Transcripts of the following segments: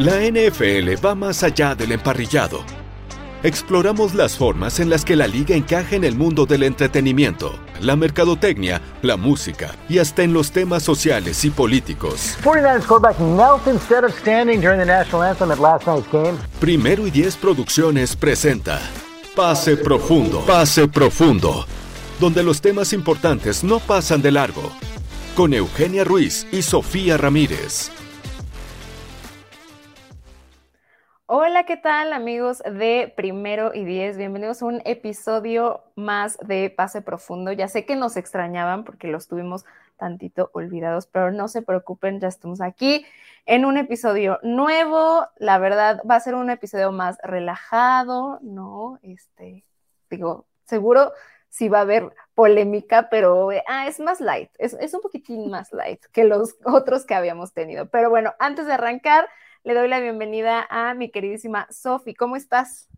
La NFL va más allá del emparrillado. Exploramos las formas en las que la liga encaja en el mundo del entretenimiento, la mercadotecnia, la música y hasta en los temas sociales y políticos. Primero y Diez Producciones presenta Pase Profundo, Pase Profundo, donde los temas importantes no pasan de largo, con Eugenia Ruiz y Sofía Ramírez. Hola, ¿qué tal amigos de Primero y Diez? Bienvenidos a un episodio más de Pase Profundo. Ya sé que nos extrañaban porque los tuvimos tantito olvidados, pero no se preocupen, ya estamos aquí en un episodio nuevo. La verdad, va a ser un episodio más relajado, ¿no? Este, digo, seguro sí va a haber polémica, pero ah, es más light, es, es un poquitín más light que los otros que habíamos tenido. Pero bueno, antes de arrancar le doy la bienvenida a mi queridísima Sofi. ¿Cómo estás?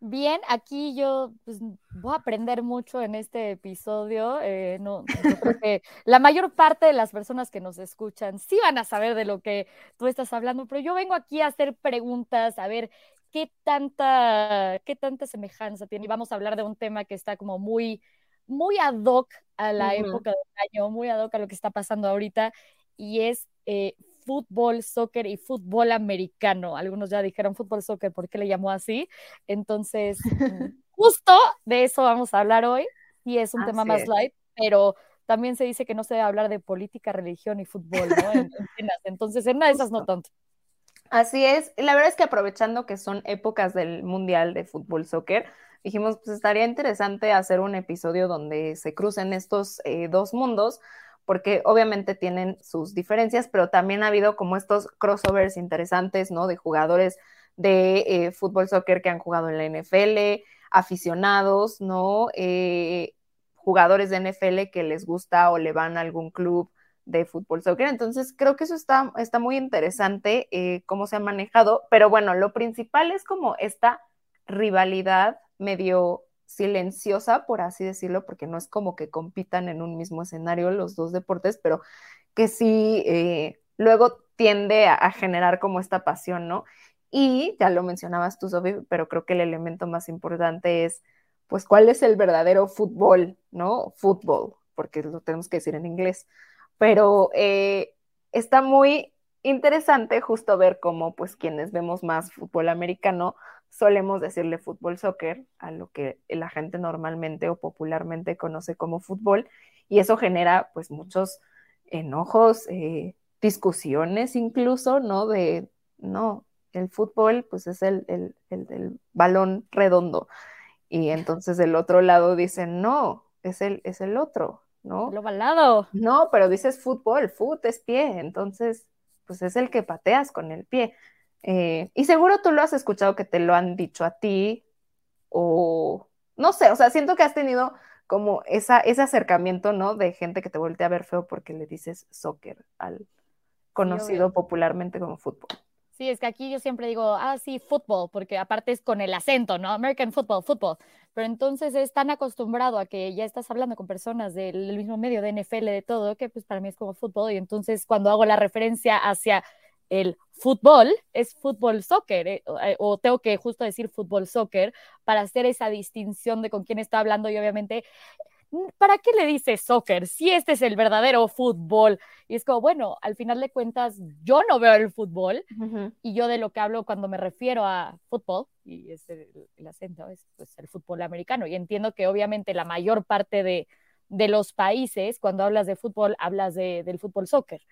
Bien, aquí yo pues, voy a aprender mucho en este episodio. Eh, no, la mayor parte de las personas que nos escuchan sí van a saber de lo que tú estás hablando, pero yo vengo aquí a hacer preguntas, a ver qué tanta, qué tanta semejanza tiene. Y vamos a hablar de un tema que está como muy, muy ad hoc a la época del año, muy ad hoc a lo que está pasando ahorita, y es eh, fútbol, soccer y fútbol americano. Algunos ya dijeron fútbol, soccer, ¿por qué le llamó así? Entonces, mm, justo de eso vamos a hablar hoy y es un tema más light, pero también se dice que no se debe hablar de política, religión y fútbol, ¿no? Entonces, en una de esas no tanto. Así es. La verdad es que aprovechando que son épocas del Mundial de Fútbol Soccer, dijimos, pues estaría interesante hacer un episodio donde se crucen estos eh, dos mundos, porque obviamente tienen sus diferencias, pero también ha habido como estos crossovers interesantes, ¿no? De jugadores de eh, fútbol, soccer que han jugado en la NFL, aficionados, ¿no? Eh, jugadores de NFL que les gusta o le van a algún club de fútbol, soccer. Entonces, creo que eso está, está muy interesante, eh, cómo se ha manejado, pero bueno, lo principal es como esta rivalidad medio silenciosa, por así decirlo, porque no es como que compitan en un mismo escenario los dos deportes, pero que sí eh, luego tiende a, generar como esta pasión, ¿no? Y ya lo mencionabas tú, Sofi, pero creo que el elemento más importante es, pues, ¿cuál es el verdadero fútbol, ¿no? Fútbol, porque lo tenemos que decir en inglés. Pero eh, está muy interesante justo ver cómo, pues, quienes vemos más fútbol americano, solemos decirle fútbol soccer a lo que la gente normalmente o popularmente conoce como fútbol y eso genera pues muchos enojos, eh, discusiones incluso, ¿no? De, no, el fútbol pues es el, el, el, balón redondo y entonces del otro lado dicen, no, es el, es el otro, ¿no? Lo balado. No, pero dices fútbol, fútbol es pie, entonces pues es el que pateas con el pie. Eh, y seguro tú lo has escuchado que te lo han dicho a ti o no sé, o sea, siento que has tenido como esa, ese acercamiento, ¿no? De gente que te voltea a ver feo porque le dices soccer al conocido popularmente como fútbol. Sí, es que aquí yo siempre digo, ah, sí, fútbol, porque aparte es con el acento, ¿no? American football, fútbol. Pero entonces es tan acostumbrado a que ya estás hablando con personas del mismo medio de NFL, de todo, que pues para mí es como fútbol. Y entonces cuando hago la referencia hacia el fútbol es fútbol soccer, eh, eh, o tengo que justo decir fútbol soccer para hacer esa distinción de con quién está hablando y obviamente, ¿para qué le dice soccer? Si este es el verdadero fútbol. Y es como, bueno, al final de cuentas, yo no veo el fútbol y yo de lo que hablo cuando me refiero a fútbol, y es el, acento es pues, el fútbol americano, y entiendo que obviamente la mayor parte de de los países, cuando hablas de fútbol, hablas de, del fútbol soccer,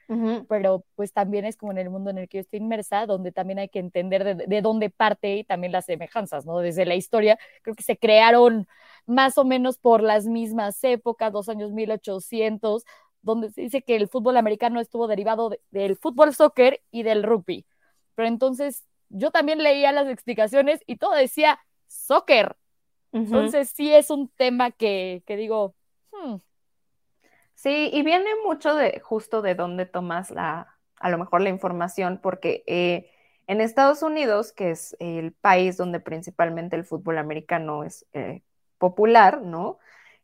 pero pues también es como en el mundo en el que yo estoy inmersa, donde también hay que entender de, dónde parte y también las semejanzas, ¿no? Desde la historia, creo que se crearon más o menos por las mismas épocas, los años 1800, donde se dice que el fútbol americano estuvo derivado del fútbol soccer y del rugby. Pero entonces yo también leía las explicaciones y todo decía soccer. Entonces sí es un tema que, digo, hmm". sí, y viene mucho de justo de dónde tomas la, a lo mejor la información, porque eh, en Estados Unidos, que es el país donde principalmente el fútbol americano es eh, popular, ¿no?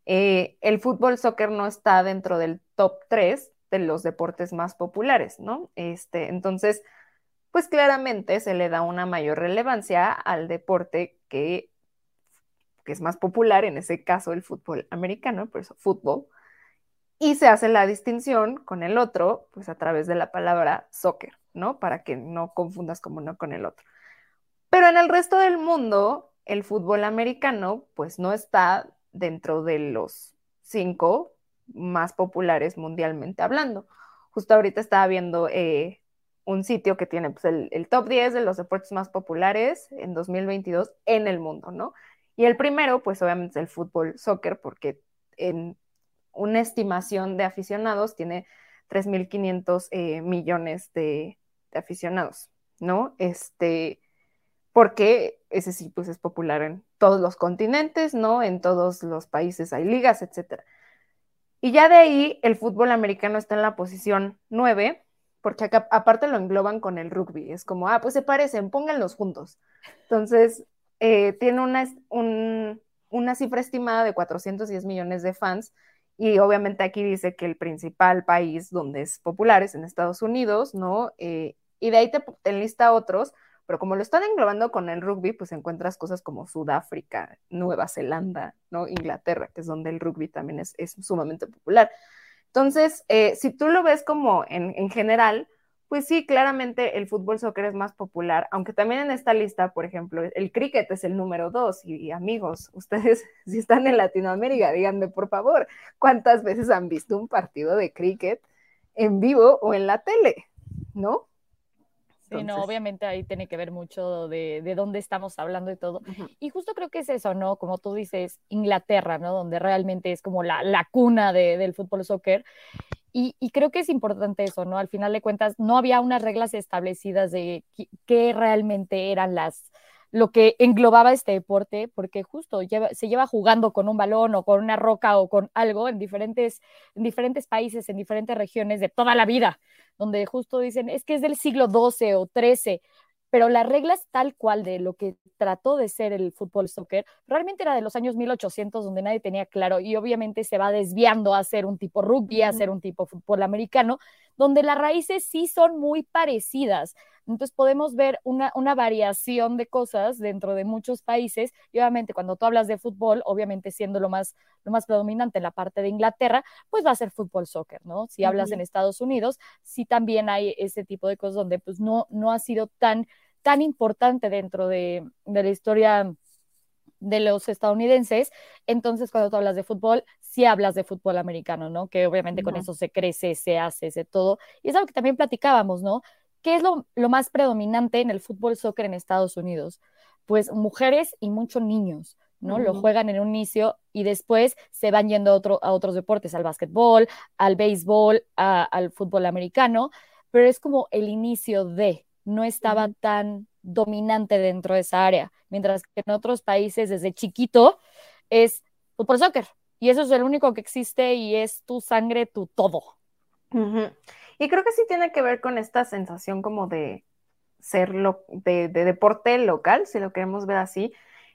Eh, el fútbol soccer no está dentro del top 3 de los deportes más populares, ¿no? Este, entonces, pues claramente se le da una mayor relevancia al deporte que, que es más popular, en ese caso el fútbol americano, por eso fútbol, y se hace la distinción con el otro, pues a través de la palabra soccer, ¿no? Para que no confundas como uno con el otro. Pero en el resto del mundo, el fútbol americano, pues no está dentro de los cinco más populares mundialmente hablando. Justo ahorita estaba viendo eh, un sitio que tiene pues, el, top 10 de los deportes más populares en 2022 en el mundo, ¿no? Y el primero, pues obviamente es el fútbol soccer, porque en una estimación de aficionados tiene 3.500 eh, millones de, aficionados, ¿no? Este, porque ese sí, pues es popular en todos los continentes, ¿no? En todos los países hay ligas, etcétera. Y ya de ahí el fútbol americano está en la posición 9, porque aparte lo engloban con el rugby. Es como, ah, pues se parecen, pónganlos juntos. Entonces, eh, tiene una, una cifra estimada de 410 millones de fans. Y obviamente aquí dice que el principal país donde es popular es en Estados Unidos, ¿no? Eh, y de ahí te, te otros, pero como lo están englobando con el rugby, pues encuentras cosas como Sudáfrica, Nueva Zelanda, ¿no? Inglaterra, que es donde el rugby también es, sumamente popular. Entonces, eh, si tú lo ves como en, general, pues sí, claramente el fútbol soccer es más popular, aunque también en esta lista, por ejemplo, el cricket es el número dos. Y, amigos, ustedes si están en Latinoamérica, díganme por favor, ¿cuántas veces han visto un partido de cricket en vivo o en la tele? ¿No? Sí, no, obviamente ahí tiene que ver mucho de, de dónde estamos hablando y todo. Y justo creo que es eso, ¿no? Como tú dices, Inglaterra, ¿no? Donde realmente es como la, la cuna de, del fútbol soccer. Y, creo que es importante eso, ¿no? Al final de cuentas, no había unas reglas establecidas de qué realmente eran las, lo que englobaba este deporte, porque justo se lleva jugando con un balón o con una roca o con algo en diferentes, en diferentes países, en diferentes regiones de toda la vida, donde justo dicen, es que es del siglo XII o XIII, pero las reglas tal cual de lo que trató de ser el fútbol soccer realmente era de los años 1800 donde nadie tenía claro y obviamente se va desviando a ser un tipo rugby, a ser un tipo fútbol americano, donde las raíces sí son muy parecidas. Entonces podemos ver una, una variación de cosas dentro de muchos países y obviamente cuando tú hablas de fútbol, obviamente siendo lo más, lo más predominante en la parte de Inglaterra, pues va a ser fútbol soccer, ¿no? Si hablas en Estados Unidos, sí también hay ese tipo de cosas donde pues no, no ha sido tan tan importante dentro de, la historia de los estadounidenses, entonces cuando tú hablas de fútbol, sí hablas de fútbol americano, ¿no? Que obviamente con eso se crece, se hace, se todo. Y es algo que también platicábamos, ¿no? ¿Qué es lo, más predominante en el fútbol soccer en Estados Unidos? Pues mujeres y muchos niños, ¿no? Lo juegan en un inicio y después se van yendo a, otro, a otros deportes, al básquetbol, al béisbol, al fútbol americano, pero es como el inicio de, no estaba tan dominante dentro de esa área, mientras que en otros países desde chiquito es fútbol soccer y eso es el único que existe y es tu sangre, tu todo. Y creo que sí tiene que ver con esta sensación como de ser de, deporte local, si lo queremos ver así.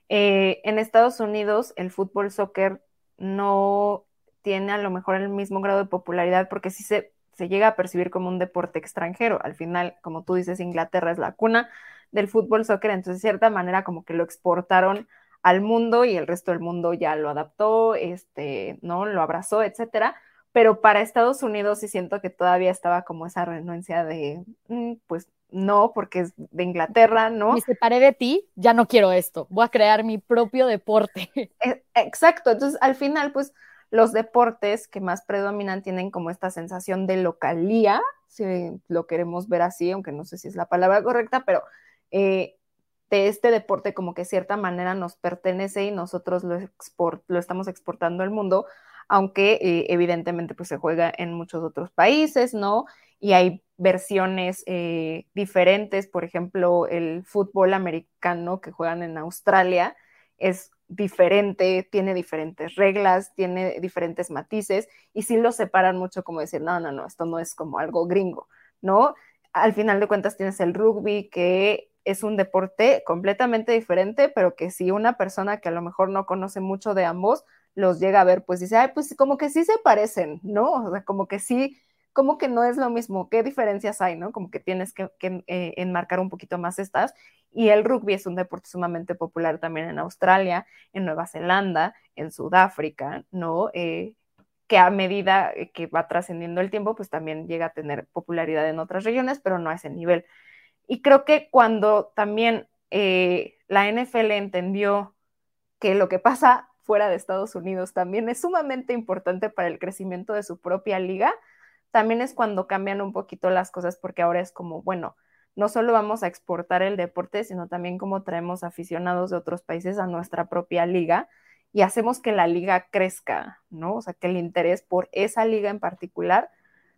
Eh, en Estados Unidos el fútbol soccer no tiene a lo mejor el mismo grado de popularidad porque sí se se llega a percibir como un deporte extranjero. Al final, como tú dices, Inglaterra es la cuna del fútbol soccer, entonces de cierta manera como que lo exportaron al mundo y el resto del mundo ya lo adaptó, este, ¿no? Lo abrazó, etcétera. Pero para Estados Unidos sí siento que todavía estaba como esa renuencia de, mm, pues no, porque es de Inglaterra, ¿no? Me separé de ti, ya no quiero esto, voy a crear mi propio deporte. E, exacto, entonces al final, pues los deportes que más predominan tienen como esta sensación de localía, si lo queremos ver así, aunque no sé si es la palabra correcta, pero eh, de este deporte como que de cierta manera nos pertenece y nosotros lo, lo estamos exportando al mundo, aunque eh, evidentemente pues se juega en muchos otros países, ¿no? Y hay versiones eh, diferentes, por ejemplo, el fútbol americano que juegan en Australia es diferente, tiene diferentes reglas, tiene diferentes matices y sí lo separan mucho como decir, no, no, no, esto no es como algo gringo, ¿no? Al final de cuentas tienes el rugby que es un deporte completamente diferente, pero que si una persona que a lo mejor no conoce mucho de ambos los llega a ver, pues dice, ay, pues como que sí se parecen, ¿no? O sea, como que sí, como que no es lo mismo, ¿qué diferencias hay, no? Como que tienes que, eh, enmarcar un poquito más estas. Y el rugby es un deporte sumamente popular también en Australia, en Nueva Zelanda, en Sudáfrica, ¿no? Eh, que a medida que va trascendiendo el tiempo, pues también llega a tener popularidad en otras regiones, pero no a ese nivel. Y creo que cuando también eh, la NFL entendió que lo que pasa fuera de Estados Unidos también es sumamente importante para el crecimiento de su propia liga, también es cuando cambian un poquito las cosas porque ahora es como, bueno, no solo vamos a exportar el deporte, sino también como traemos aficionados de otros países a nuestra propia liga y hacemos que la liga crezca, ¿no? O sea, que el interés por esa liga en particular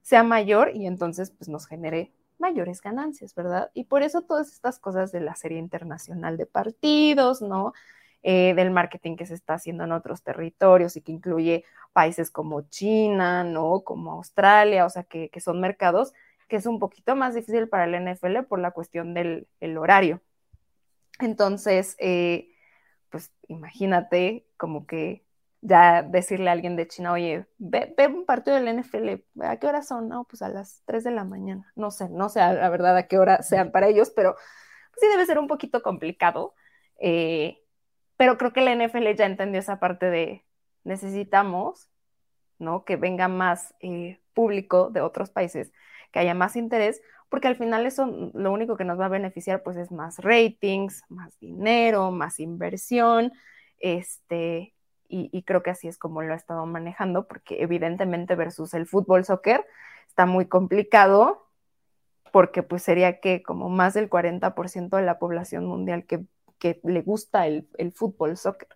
sea mayor y entonces pues nos genere mayores ganancias, ¿verdad? Y por eso todas estas cosas de la serie internacional de partidos, ¿no? Eh, del marketing que se está haciendo en otros territorios y que incluye países como China, ¿no? Como Australia, o sea, que, son mercados que es un poquito más difícil para el NFL por la cuestión del horario. Entonces, eh, pues imagínate como que ya decirle a alguien de China, oye, ve, un partido del NFL, ¿a qué hora son? No, pues a las 3 de la mañana. No sé, no sé la verdad a qué hora sean para ellos, pero sí debe ser un poquito complicado. Eh, pero creo que la NFL ya entendió esa parte de necesitamos, ¿no? Que venga más eh, público de otros países, que haya más interés, porque al final eso lo único que nos va a beneficiar pues es más ratings, más dinero, más inversión, este, y, creo que así es como lo ha estado manejando, porque evidentemente versus el fútbol soccer está muy complicado, porque pues sería que como más del 40% de la población mundial que, le gusta el, fútbol soccer.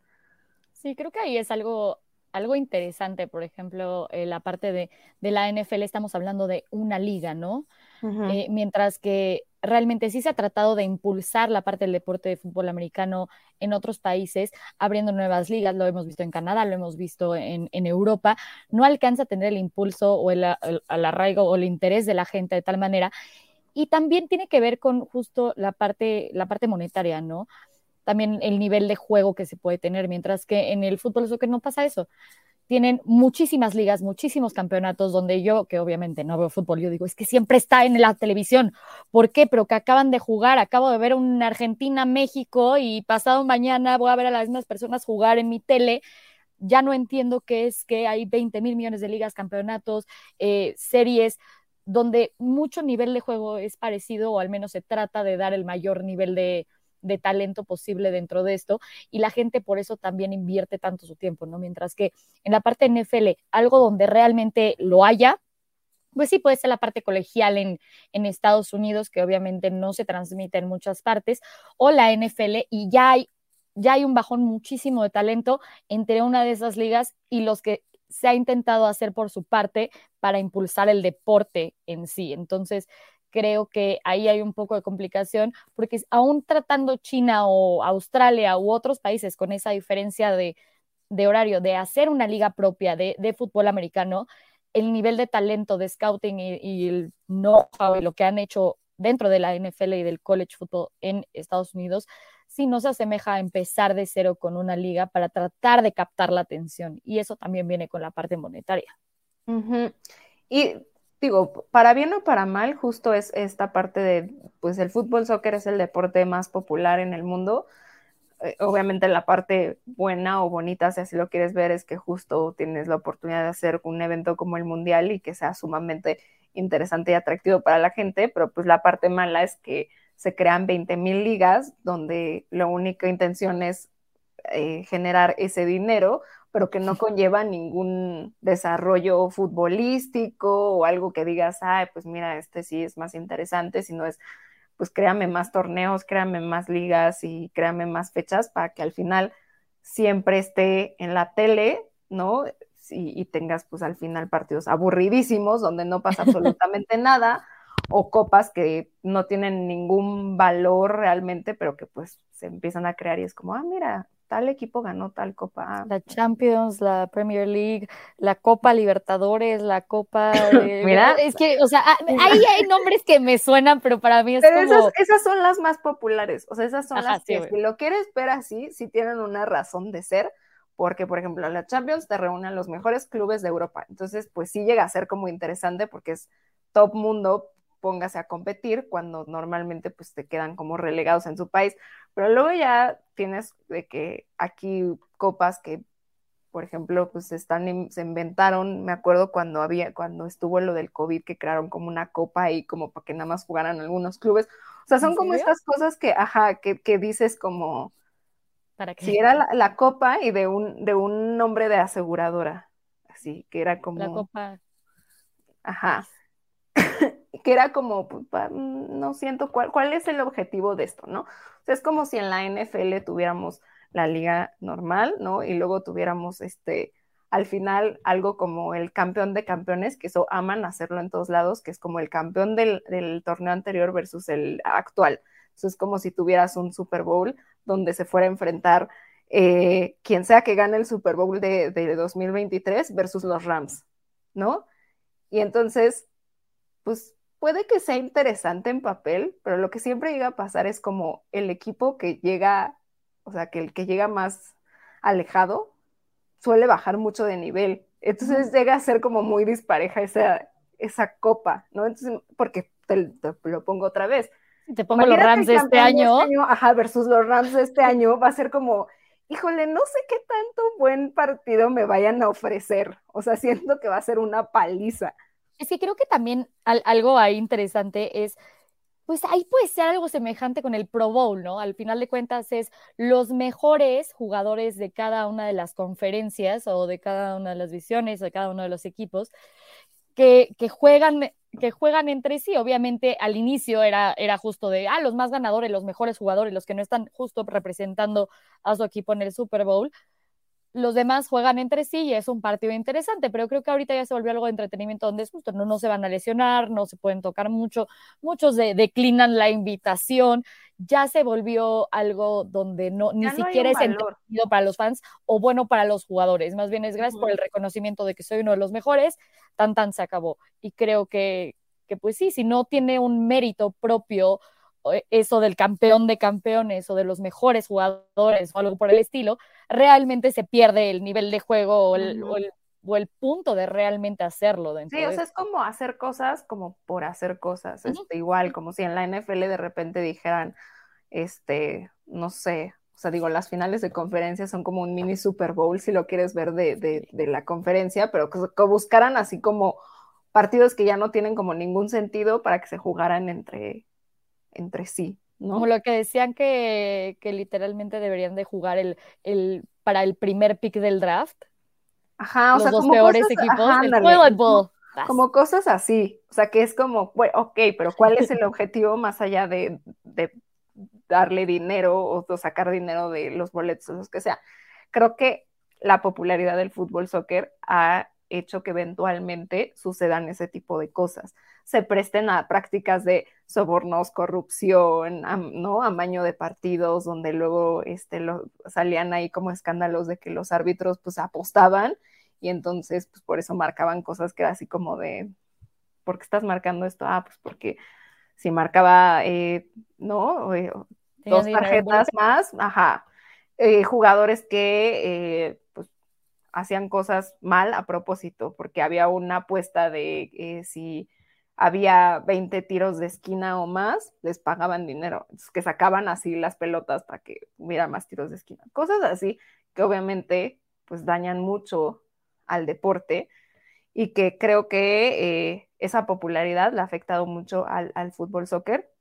Sí, creo que ahí es algo, algo interesante, por ejemplo, eh, la parte de, de, la NFL, estamos hablando de una liga, ¿no? Eh, mientras que realmente sí se ha tratado de impulsar la parte del deporte de fútbol americano en otros países, abriendo nuevas ligas, lo hemos visto en Canadá, lo hemos visto en, Europa, no alcanza a tener el impulso o el, arraigo o el interés de la gente de tal manera. Y también tiene que ver con justo la parte, la parte monetaria, ¿no? También el nivel de juego que se puede tener, mientras que en el fútbol que no pasa eso tienen muchísimas ligas, muchísimos campeonatos donde yo, que obviamente no veo fútbol, yo digo, es que siempre está en la televisión. ¿Por qué? Pero que acaban de jugar, acabo de ver un Argentina-México y pasado mañana voy a ver a las mismas personas jugar en mi tele. Ya no entiendo qué es que hay 20 mil millones de ligas, campeonatos, eh, series, donde mucho nivel de juego es parecido o al menos se trata de dar el mayor nivel de, de talento posible dentro de esto y la gente por eso también invierte tanto su tiempo, ¿no? Mientras que en la parte NFL, algo donde realmente lo haya, pues sí puede ser la parte colegial en, en, Estados Unidos, que obviamente no se transmite en muchas partes, o la NFL, y ya hay, ya hay un bajón muchísimo de talento entre una de esas ligas y los que se ha intentado hacer por su parte para impulsar el deporte en sí. Entonces, creo que ahí hay un poco de complicación, porque aún tratando China o Australia u otros países con esa diferencia de, horario, de hacer una liga propia de, fútbol americano, el nivel de talento de scouting y, el know-how y lo que han hecho dentro de la NFL y del college football en Estados Unidos, sí no se asemeja a empezar de cero con una liga para tratar de captar la atención. Y eso también viene con la parte monetaria. Y digo, para bien o para mal, justo es esta parte de, pues el fútbol soccer es el deporte más popular en el mundo. Eh, obviamente la parte buena o bonita, si así lo quieres ver, es que justo tienes la oportunidad de hacer un evento como el Mundial y que sea sumamente interesante y atractivo para la gente, pero pues la parte mala es que se crean 20 mil ligas donde la única intención es eh, generar ese dinero, pero que no conlleva ningún desarrollo futbolístico o algo que digas, ay, pues mira, este sí es más interesante, sino es pues créame más torneos, créame más ligas y créame más fechas para que al final siempre esté en la tele, ¿no? Y, y tengas pues al final partidos aburridísimos donde no pasa absolutamente nada o copas que no tienen ningún valor realmente, pero que pues se empiezan a crear y es como, ah, mira, tal equipo ganó tal copa. La Champions, la Premier League, la Copa Libertadores, la Copa de... Mira. Es que, o sea, ah, ahí hay nombres que me suenan, pero para mí es Pero como... esas, esas son las más populares, o sea, esas son Ajá, las sí, que si lo quieres ver así, sí tienen una razón de ser, porque por ejemplo la Champions te reúne a los mejores clubes de Europa, entonces pues sí llega a ser como interesante porque es top mundo, póngase a competir cuando normalmente pues te quedan como relegados en su país, pero luego ya tienes de que aquí copas que por ejemplo, pues están se inventaron, me acuerdo cuando había, cuando estuvo lo del COVID, que crearon como una copa ahí como para que nada más jugaran algunos clubes. O sea, son ¿En como serio? estas cosas que, ajá, que, que dices como, Para que si era la, la copa y de un, de un nombre de aseguradora, así, que era como, la Copa... ajá, que era como, pues, no siento cuál, cuál es el objetivo de esto, ¿no? Es como si en la NFL tuviéramos la liga normal, ¿no? Y luego tuviéramos este, al final algo como el campeón de campeones, que eso aman hacerlo en todos lados, que es como el campeón del, torneo anterior versus el actual. Eso es como si tuvieras un Super Bowl donde se fuera a enfrentar eh, quien sea que gane el Super Bowl de, de 2023 versus los Rams, ¿no? Y entonces, pues puede que sea interesante en papel, pero lo que siempre llega a pasar es como el equipo que llega, o sea, que el que llega más alejado suele bajar mucho de nivel. Entonces llega a ser como muy dispareja esa, esa copa, ¿no? Entonces, porque te, te lo pongo otra vez. Te pongo los Rams de este año. Ajá, versus los Rams de este año, va a ser como, híjole, no sé qué tanto buen partido me vayan a ofrecer. O sea, siento que va a ser una paliza. Es que creo que también al- algo ahí interesante es, pues ahí puede ser algo semejante con el Pro Bowl, ¿no? Al final de cuentas es los mejores jugadores de cada una de las conferencias o de cada una de las visiones, de cada uno de los equipos, que, que juegan que juegan entre sí. Obviamente al inicio era, era justo de, ah, los más ganadores, los mejores jugadores, los que no están justo representando a su equipo en el Super Bowl los demás juegan entre sí y es un partido interesante, pero creo que ahorita ya se volvió algo de entretenimiento donde es justo, no, no se van a lesionar, no se pueden tocar mucho, muchos de, declinan la invitación, ya se volvió algo donde no ni no siquiera es entretenido para los fans o bueno para los jugadores, más bien es gracias por el reconocimiento de que soy uno de los mejores, tan tan se acabó. Y creo que, que pues sí, si no tiene un mérito propio eso del campeón de campeones o de los mejores jugadores o algo por el estilo, realmente se pierde el nivel de juego o el, Ujú. o el, o el punto de realmente hacerlo dentro Sí, o de sea, es como hacer cosas como por hacer cosas. Este, igual, como si en la NFL de repente dijeran, este, no sé, o sea, digo, las finales de conferencia son como un mini Super Bowl, si lo quieres ver de, de, de la conferencia, pero que, que buscaran así como partidos que ya no tienen como ningún sentido para que se jugaran entre, entre sí, ¿no? Como lo que decían que, que literalmente deberían de jugar el, el, para el primer pick del draft, Ajá, o los sea, dos como peores cosas, equipos, ajá, el ándale, como- como cosas así, o sea, que es como, bueno, ok, pero ¿cuál es el objetivo más allá de, de darle dinero o, sacar dinero de los boletos o los que sea? Creo que la popularidad del fútbol soccer ha hecho que eventualmente sucedan ese tipo de cosas, se presten a prácticas de sobornos, corrupción, am- ¿no? Amaño de partidos, donde luego este, lo, salían ahí como escándalos de que los árbitros pues apostaban y entonces pues por eso marcaban cosas que era así como de, ¿por qué estás marcando esto? Ah, pues porque si marcaba, eh, ¿no? Eh, dos tarjetas más, ajá, eh, jugadores que hacían cosas mal a propósito, porque había una apuesta de si había 20 tiros de esquina o más, les pagaban dinero, Entonces, que sacaban así las pelotas para que hubiera más tiros de esquina, cosas así que obviamente pues dañan mucho al deporte y que creo que eh, esa popularidad le ha afectado mucho al, al fútbol soccer.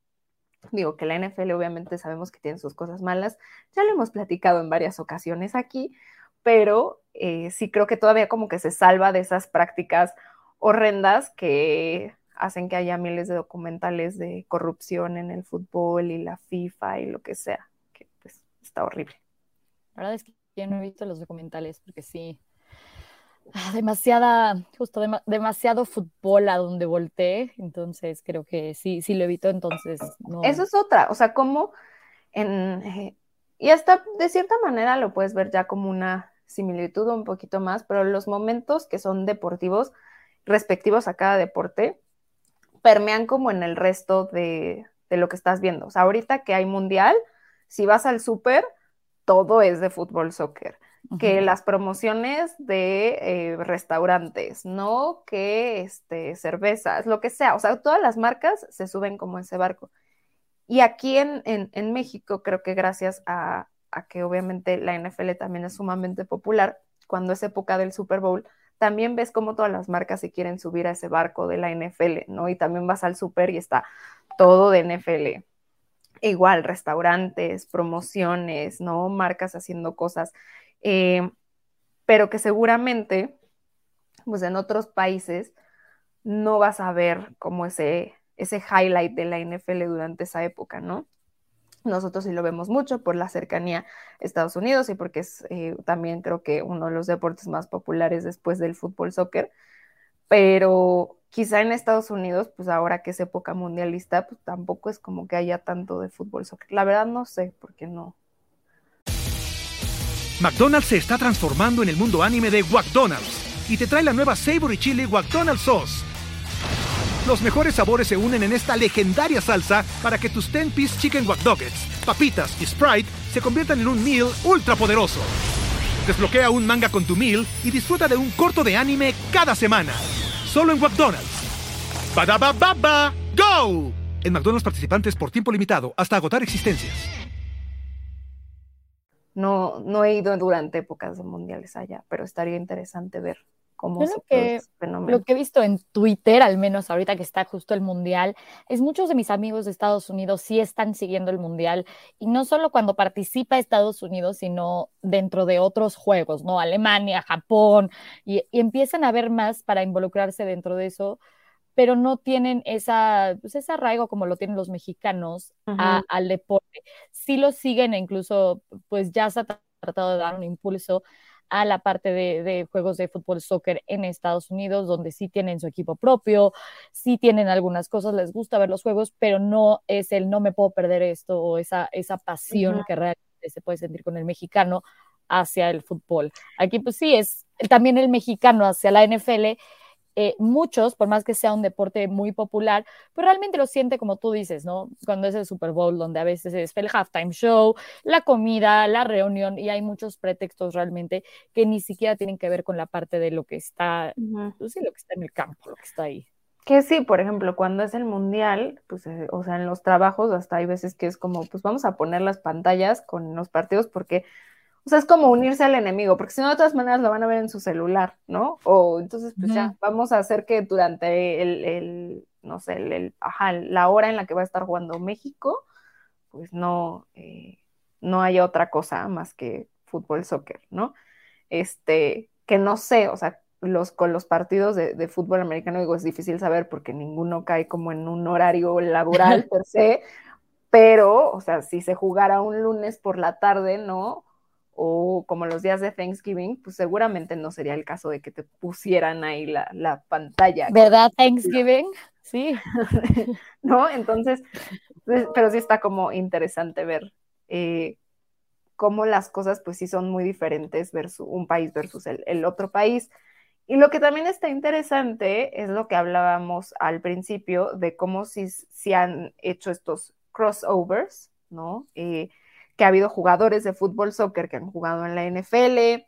Digo que la NFL obviamente sabemos que tiene sus cosas malas, ya lo hemos platicado en varias ocasiones aquí, pero eh, sí creo que todavía como que se salva de esas prácticas horrendas que hacen que haya miles de documentales de corrupción en el fútbol y la FIFA y lo que sea, que pues está horrible. La verdad es que yo no he visto los documentales porque sí, ah, demasiada, justo demasiado fútbol a donde volteé, entonces creo que sí, sí lo evito, entonces no. Eso es otra, o sea, como en, eh, y hasta de cierta manera lo puedes ver ya como una similitud un poquito más, pero los momentos que son deportivos, respectivos a cada deporte, permean como en el resto de, lo que estás viendo. O sea, ahorita que hay mundial, si vas al súper, todo es de fútbol, soccer. Que las promociones de eh, restaurantes, ¿no? Que este, cervezas, lo que sea. O sea, todas las marcas se suben como ese barco. Y aquí en, en México, creo que gracias a, a que obviamente la NFL también es sumamente popular, cuando es época del Super Bowl, también ves cómo todas las marcas se quieren subir a ese barco de la NFL, ¿no? Y también vas al super y está todo de NFL. Igual, restaurantes, promociones, ¿no? Marcas haciendo cosas, eh, pero que seguramente, pues en otros países no vas a ver como ese, ese highlight de la NFL durante esa época, ¿no? Nosotros sí lo vemos mucho por la cercanía a Estados Unidos y porque es eh, también creo que uno de los deportes más populares después del fútbol soccer. Pero quizá en Estados Unidos, pues ahora que es época mundialista, pues tampoco es como que haya tanto de fútbol soccer. La verdad no sé, por qué no. McDonald's se está transformando en el mundo anime de McDonald's y te trae la nueva Savory Chili McDonald's Sauce los mejores sabores se unen en esta legendaria salsa para que tus 10-piece chicken wack papitas y Sprite se conviertan en un meal ultra poderoso. Desbloquea un manga con tu meal y disfruta de un corto de anime cada semana. Solo en McDonald's. baba ¡Go! En McDonald's participantes por tiempo limitado hasta agotar existencias. No, no he ido durante épocas mundiales allá, pero estaría interesante ver lo que, lo que he visto en Twitter, al menos ahorita que está justo el Mundial, es muchos de mis amigos de Estados Unidos sí están siguiendo el Mundial y no solo cuando participa Estados Unidos, sino dentro de otros juegos, ¿no? Alemania, Japón, y, empiezan a ver más para involucrarse dentro de eso, pero no tienen esa, pues ese arraigo como lo tienen los mexicanos al deporte. Sí lo siguen e incluso pues ya se ha tratado de dar un impulso a la parte de, juegos de fútbol, soccer en Estados Unidos, donde sí tienen su equipo propio, sí tienen algunas cosas, les gusta ver los juegos, pero no es el no me puedo perder esto o esa, esa pasión que realmente se puede sentir con el mexicano hacia el fútbol. Aquí pues sí, es también el mexicano hacia la NFL eh, muchos, por más que sea un deporte muy popular, pues realmente lo siente como tú dices, ¿no? Cuando es el Super Bowl, donde a veces es el halftime show, la comida, la reunión, y hay muchos pretextos realmente que ni siquiera tienen que ver con la parte de lo que está, pues sí, lo que está en el campo, lo que está ahí. Que sí, por ejemplo, cuando es el mundial, pues, eh, o sea, en los trabajos hasta hay veces que es como, pues vamos a poner las pantallas con los partidos porque o sea, es como unirse al enemigo, porque si no, de todas maneras lo van a ver en su celular, ¿no? O entonces, pues ya, vamos a hacer que durante el, el no sé, el, ajá, la hora en la que va a estar jugando México, pues no, eh, no haya otra cosa más que fútbol, soccer, ¿no? Este, que no sé, o sea, los, con los partidos de, de, fútbol americano, digo, es difícil saber porque ninguno cae como en un horario laboral per se, pero, o sea, si se jugara un lunes por la tarde, ¿no? O como los días de Thanksgiving, pues seguramente no sería el caso de que te pusieran ahí la, pantalla. ¿Verdad, Thanksgiving? Sí. ¿No? Entonces, pues, pero sí está como interesante ver eh, cómo las cosas pues sí son muy diferentes versus un país versus el, otro país. Y lo que también está interesante es lo que hablábamos al principio de cómo si se han hecho estos crossovers, ¿no? Eh, que ha habido jugadores de fútbol, soccer que han jugado en la NFL,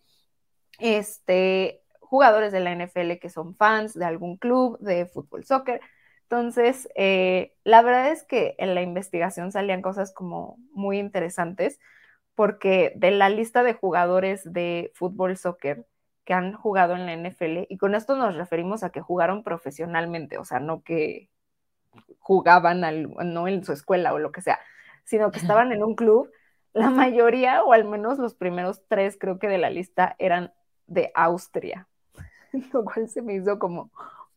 este, jugadores de la NFL que son fans de algún club de fútbol, soccer. Entonces, eh, la verdad es que en la investigación salían cosas como muy interesantes, porque de la lista de jugadores de fútbol, soccer que han jugado en la NFL, y con esto nos referimos a que jugaron profesionalmente, o sea, no que jugaban no en su escuela o lo que sea, sino que estaban en un club, la mayoría, o al menos los primeros tres, creo que de la lista, eran de Austria, lo cual se me hizo como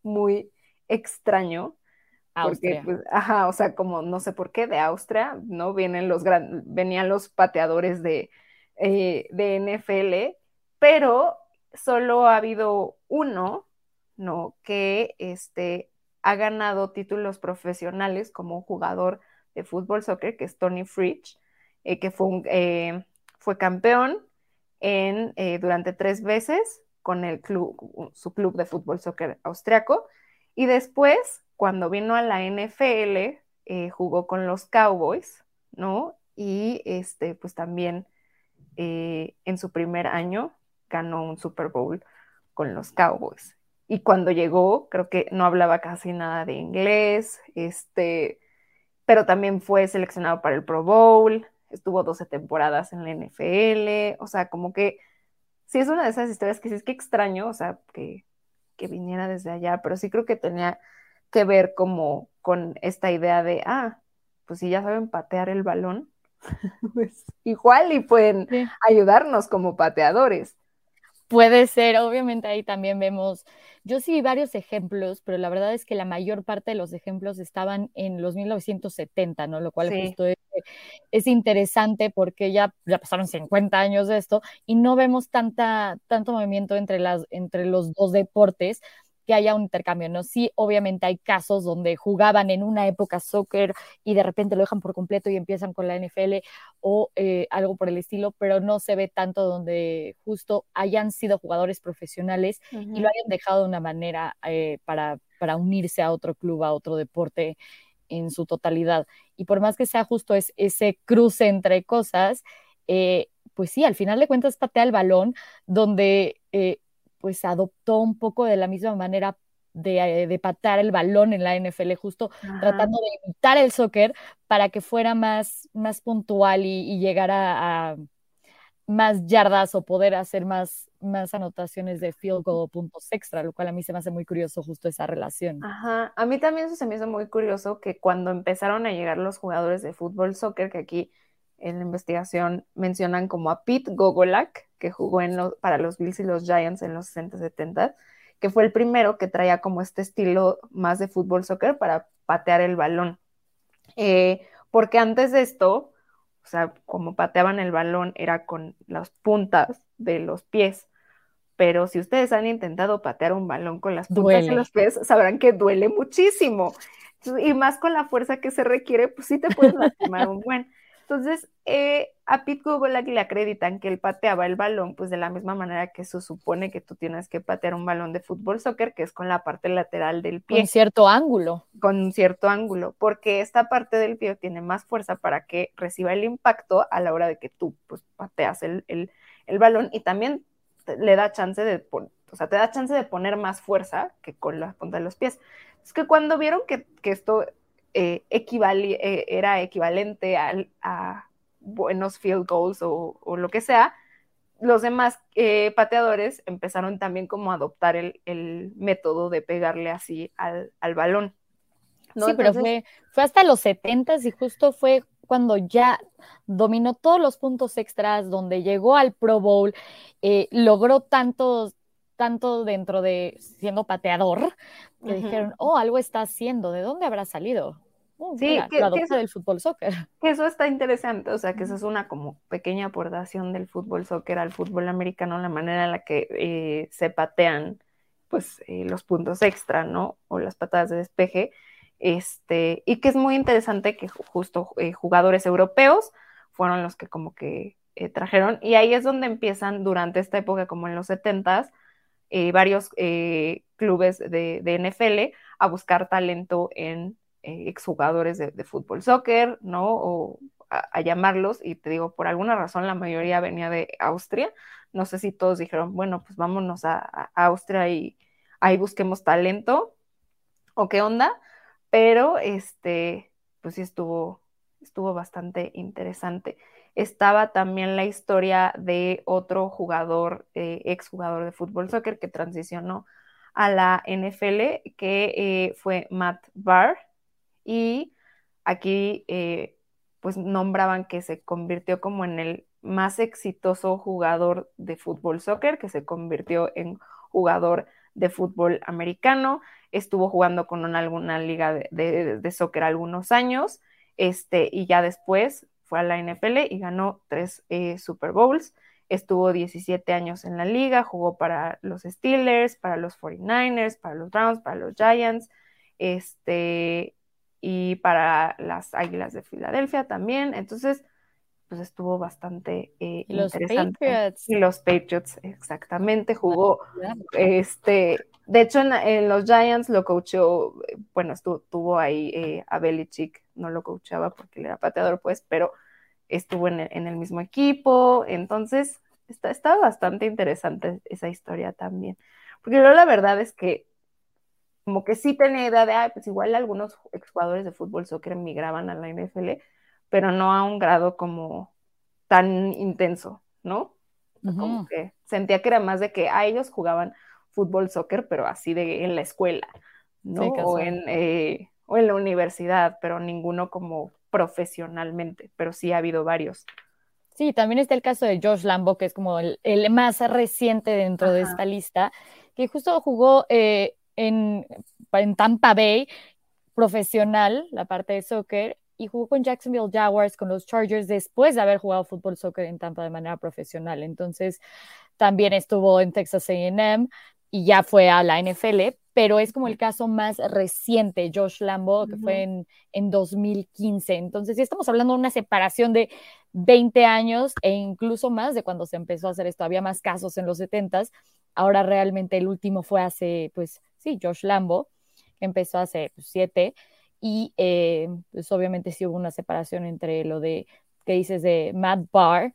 muy extraño. Porque, pues, ajá, o sea, como no sé por qué, de Austria, ¿no? Vienen los gran, venían los pateadores de, eh, de NFL, pero solo ha habido uno, ¿no? Que este, ha ganado títulos profesionales como jugador de fútbol soccer, que es Tony Fritsch, eh, que fue, eh, fue campeón en, durante tres veces con el club, su club de fútbol soccer austriaco, y después cuando vino a la NFL, eh, jugó con los Cowboys, ¿no? Y este, pues también eh, en su primer año ganó un Super Bowl con los Cowboys. Y cuando llegó, creo que no hablaba casi nada de inglés, este, pero también fue seleccionado para el Pro Bowl, estuvo 12 temporadas en la NFL, o sea, como que sí es una de esas historias que sí es que extraño, o sea, que, que viniera desde allá, pero sí creo que tenía que ver como con esta idea de, ah, pues si ya saben patear el balón, pues igual y pueden ayudarnos como pateadores. Puede ser, obviamente ahí también vemos, yo sí vi varios ejemplos, pero la verdad es que la mayor parte de los ejemplos estaban en los 1970, ¿no? Lo cual justo es, interesante porque ya, ya pasaron 50 años de esto y no vemos tanta, tanto movimiento entre, las, entre los dos deportes, que haya un intercambio, ¿no? Sí, obviamente hay casos donde jugaban en una época soccer y de repente lo dejan por completo y empiezan con la NFL o eh, algo por el estilo, pero no se ve tanto donde justo hayan sido jugadores profesionales y lo hayan dejado de una manera eh, para, para unirse a otro club, a otro deporte en su totalidad. Y por más que sea justo es, ese cruce entre cosas, eh, pues sí, al final de cuentas patea el balón donde pues adoptó un poco de la misma manera de, eh, de patar el balón en la NFL, justo tratando de imitar el soccer para que fuera más, más puntual y, llegara a, más yardas o poder hacer más, más anotaciones de field goal o puntos extra, lo cual a mí se me hace muy curioso justo esa relación. Ajá, a mí también eso se me hizo muy curioso que cuando empezaron a llegar los jugadores de fútbol soccer, que aquí en la investigación mencionan como a Pete Gogolak, que jugó en para los Bills y los Giants en los 60, 70, que fue el primero que traía como este estilo más de fútbol soccer para patear el balón. Eh, porque antes de esto, o sea, como pateaban el balón era con las puntas de los pies. Pero si ustedes han intentado patear un balón con las puntas de los pies, sabrán que duele muchísimo. Y más con la fuerza que se requiere, pues sí te puedes lastimar un buen. Entonces, eh, a Pete Google le acreditan que él pateaba el balón, pues de la misma manera que se supone que tú tienes que patear un balón de fútbol soccer, que es con la parte lateral del pie. Con cierto ángulo. Con un cierto ángulo, porque esta parte del pie tiene más fuerza para que reciba el impacto a la hora de que tú pues, pateas el, balón y también le da chance de, o sea, te da chance de poner más fuerza que con la punta de los pies. Es que cuando vieron que, que esto eh, eh, era equivalente a, buenos field goals o, lo que sea, los demás eh, pateadores empezaron también como a adoptar el, método de pegarle así al, balón. Sí, pero fue, fue hasta los 70 y justo fue cuando ya dominó todos los puntos extras, donde llegó al Pro Bowl, logró tantos, tanto dentro de siendo pateador, que dijeron, oh, algo está haciendo, ¿de dónde habrá salido? Oh, sí, que, eso, del fútbol soccer. Que eso está interesante, o sea, que eso es una como pequeña aportación del fútbol soccer al fútbol americano, la manera en la que eh, se patean pues eh, los puntos extra, ¿no? O las patadas de despeje, este, y que es muy interesante que justo eh, jugadores europeos fueron los que como que trajeron, y ahí es donde empiezan durante esta época, como en los 70 eh, varios clubes de, NFL a buscar talento en eh, exjugadores de, fútbol soccer, ¿no? O a, llamarlos, y te digo, por alguna razón la mayoría venía de Austria. No sé si todos dijeron, bueno, pues vámonos a, Austria y ahí busquemos talento, o qué onda, pero este, pues sí estuvo, estuvo bastante interesante estaba también la historia de otro jugador, eh, exjugador de fútbol soccer que transicionó a la NFL, que eh, fue Matt Barr. Y aquí eh, pues nombraban que se convirtió como en el más exitoso jugador de fútbol soccer, que se convirtió en jugador de fútbol americano. estuvo jugando con alguna liga de, soccer algunos años, este, y ya después fue a la NFL y ganó tres eh, Super Bowls. Estuvo 17 años en la liga, jugó para los Steelers, para los 49ers, para los Browns, para los Giants, este, y para las Águilas de Filadelfia también. Entonces, pues estuvo bastante eh, los interesante. Patriots. Y los Patriots, exactamente, jugó, este, de hecho en, los Giants lo coachó, bueno, estuvo, tuvo ahí eh, a Belichick, no lo coachaba porque él era pateador, pues, pero estuvo en el, mismo equipo, entonces está, está, bastante interesante esa historia también. Porque yo la verdad es que como que sí tenía idea de, pues igual algunos exjugadores de fútbol soccer migraban a la NFL, pero no a un grado como tan intenso, ¿no? Como que sentía que era más de que a ellos jugaban fútbol soccer, pero así de en la escuela, ¿no? o, en, eh, o en la universidad, pero ninguno como profesionalmente, pero sí ha habido varios. Sí, también está el caso de Josh Lambo, que es como el, más reciente dentro de esta lista, que justo jugó eh, en, en Tampa Bay profesional, la parte de soccer, y jugó con Jacksonville Jaguars, con los Chargers, después de haber jugado fútbol soccer en Tampa de manera profesional. Entonces, también estuvo en Texas AM y ya fue a la NFL, pero es como el caso más reciente, Josh Lambo, que fue en, en 2015. Entonces, sí estamos hablando de una separación de 20 años e incluso más de cuando se empezó a hacer esto. Había más casos en los 70s. Ahora realmente el último fue hace, pues sí, Josh Lambo, que empezó hace pues, siete. Y eh, pues obviamente sí hubo una separación entre lo de que dices de Matt Barr,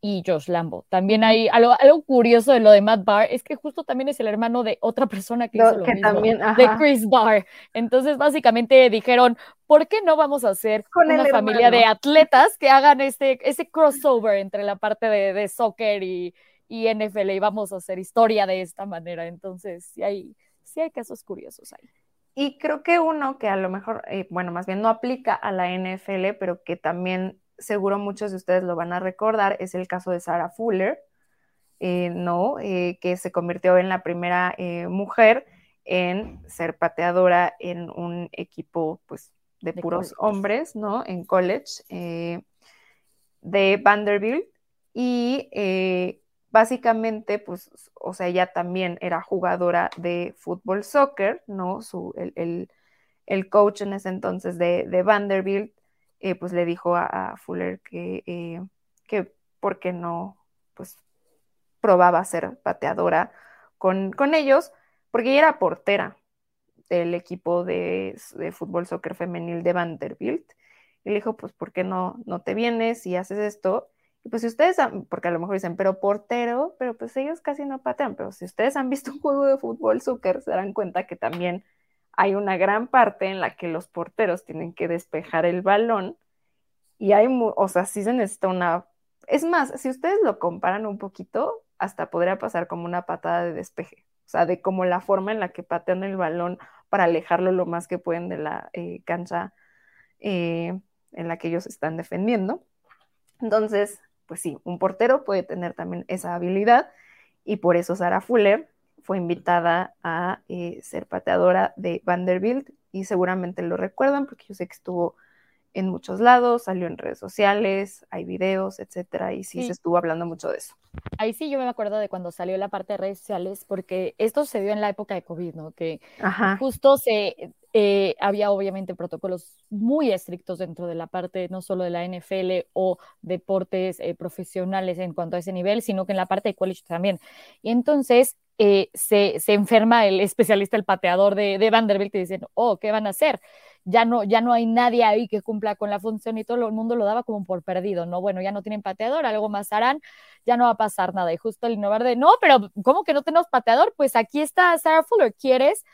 y Josh Lambo. También hay algo, algo, curioso de lo de Matt Barr, es que justo también es el hermano de otra persona que hizo lo mismo, de Chris Barr. Entonces, básicamente dijeron, ¿por qué no vamos a hacer una familia de atletas que hagan este, ese crossover entre la parte de, de soccer y, y, NFL y vamos a hacer historia de esta manera? Entonces, sí hay, sí hay casos curiosos ahí. Y creo que uno que a lo mejor, eh, bueno, más bien no aplica a la NFL, pero que también seguro muchos de ustedes lo van a recordar, es el caso de Sarah Fuller, eh, ¿no? Eh, que se convirtió en la primera mujer en ser pateadora en un equipo, pues, de, puros hombres, ¿no? En college de Vanderbilt. Y básicamente, pues, o sea, ella también era jugadora de fútbol soccer, ¿no? Su, el, coach en ese entonces de, de Vanderbilt eh, pues le dijo a, Fuller que, eh, que por qué no, pues probaba ser pateadora con, con ellos, porque ella era portera del equipo de, fútbol soccer femenil de Vanderbilt. Y le dijo, pues, ¿por qué no, no te vienes y haces esto? Pues si ustedes, porque a lo mejor dicen, pero portero, pero pues ellos casi no patean, pero si ustedes han visto un juego de fútbol soccer, se darán cuenta que también hay una gran parte en la que los porteros tienen que despejar el balón y hay, o sea, sí se necesita una... Es más, si ustedes lo comparan un poquito, hasta podría pasar como una patada de despeje, o sea, de como la forma en la que patean el balón para alejarlo lo más que pueden de la eh, cancha eh, en la que ellos están defendiendo. Entonces, pues sí, un portero puede tener también esa habilidad y por eso Sara Fuller fue invitada a eh, ser pateadora de Vanderbilt y seguramente lo recuerdan porque yo sé que estuvo en muchos lados, salió en redes sociales, hay videos, etcétera, y sí, se estuvo hablando mucho de eso. Ahí sí yo me acuerdo de cuando salió la parte de redes sociales, porque esto se dio en la época de COVID, ¿no? Que justo se eh, había obviamente protocolos muy estrictos dentro de la parte no solo de la NFL o deportes eh, profesionales en cuanto a ese nivel, sino que en la parte de college también. Y entonces eh, se, se, enferma el especialista, el pateador de, de, Vanderbilt, y dicen, oh, ¿qué van a hacer? Ya no, ya no hay nadie ahí que cumpla con la función y todo el mundo lo daba como por perdido, ¿no? Bueno, ya no tienen pateador, algo más harán, ya no va a pasar nada. Y justo el innovar de, no, pero ¿cómo que no tenemos pateador? Pues aquí está Sarah Fuller, ¿quieres?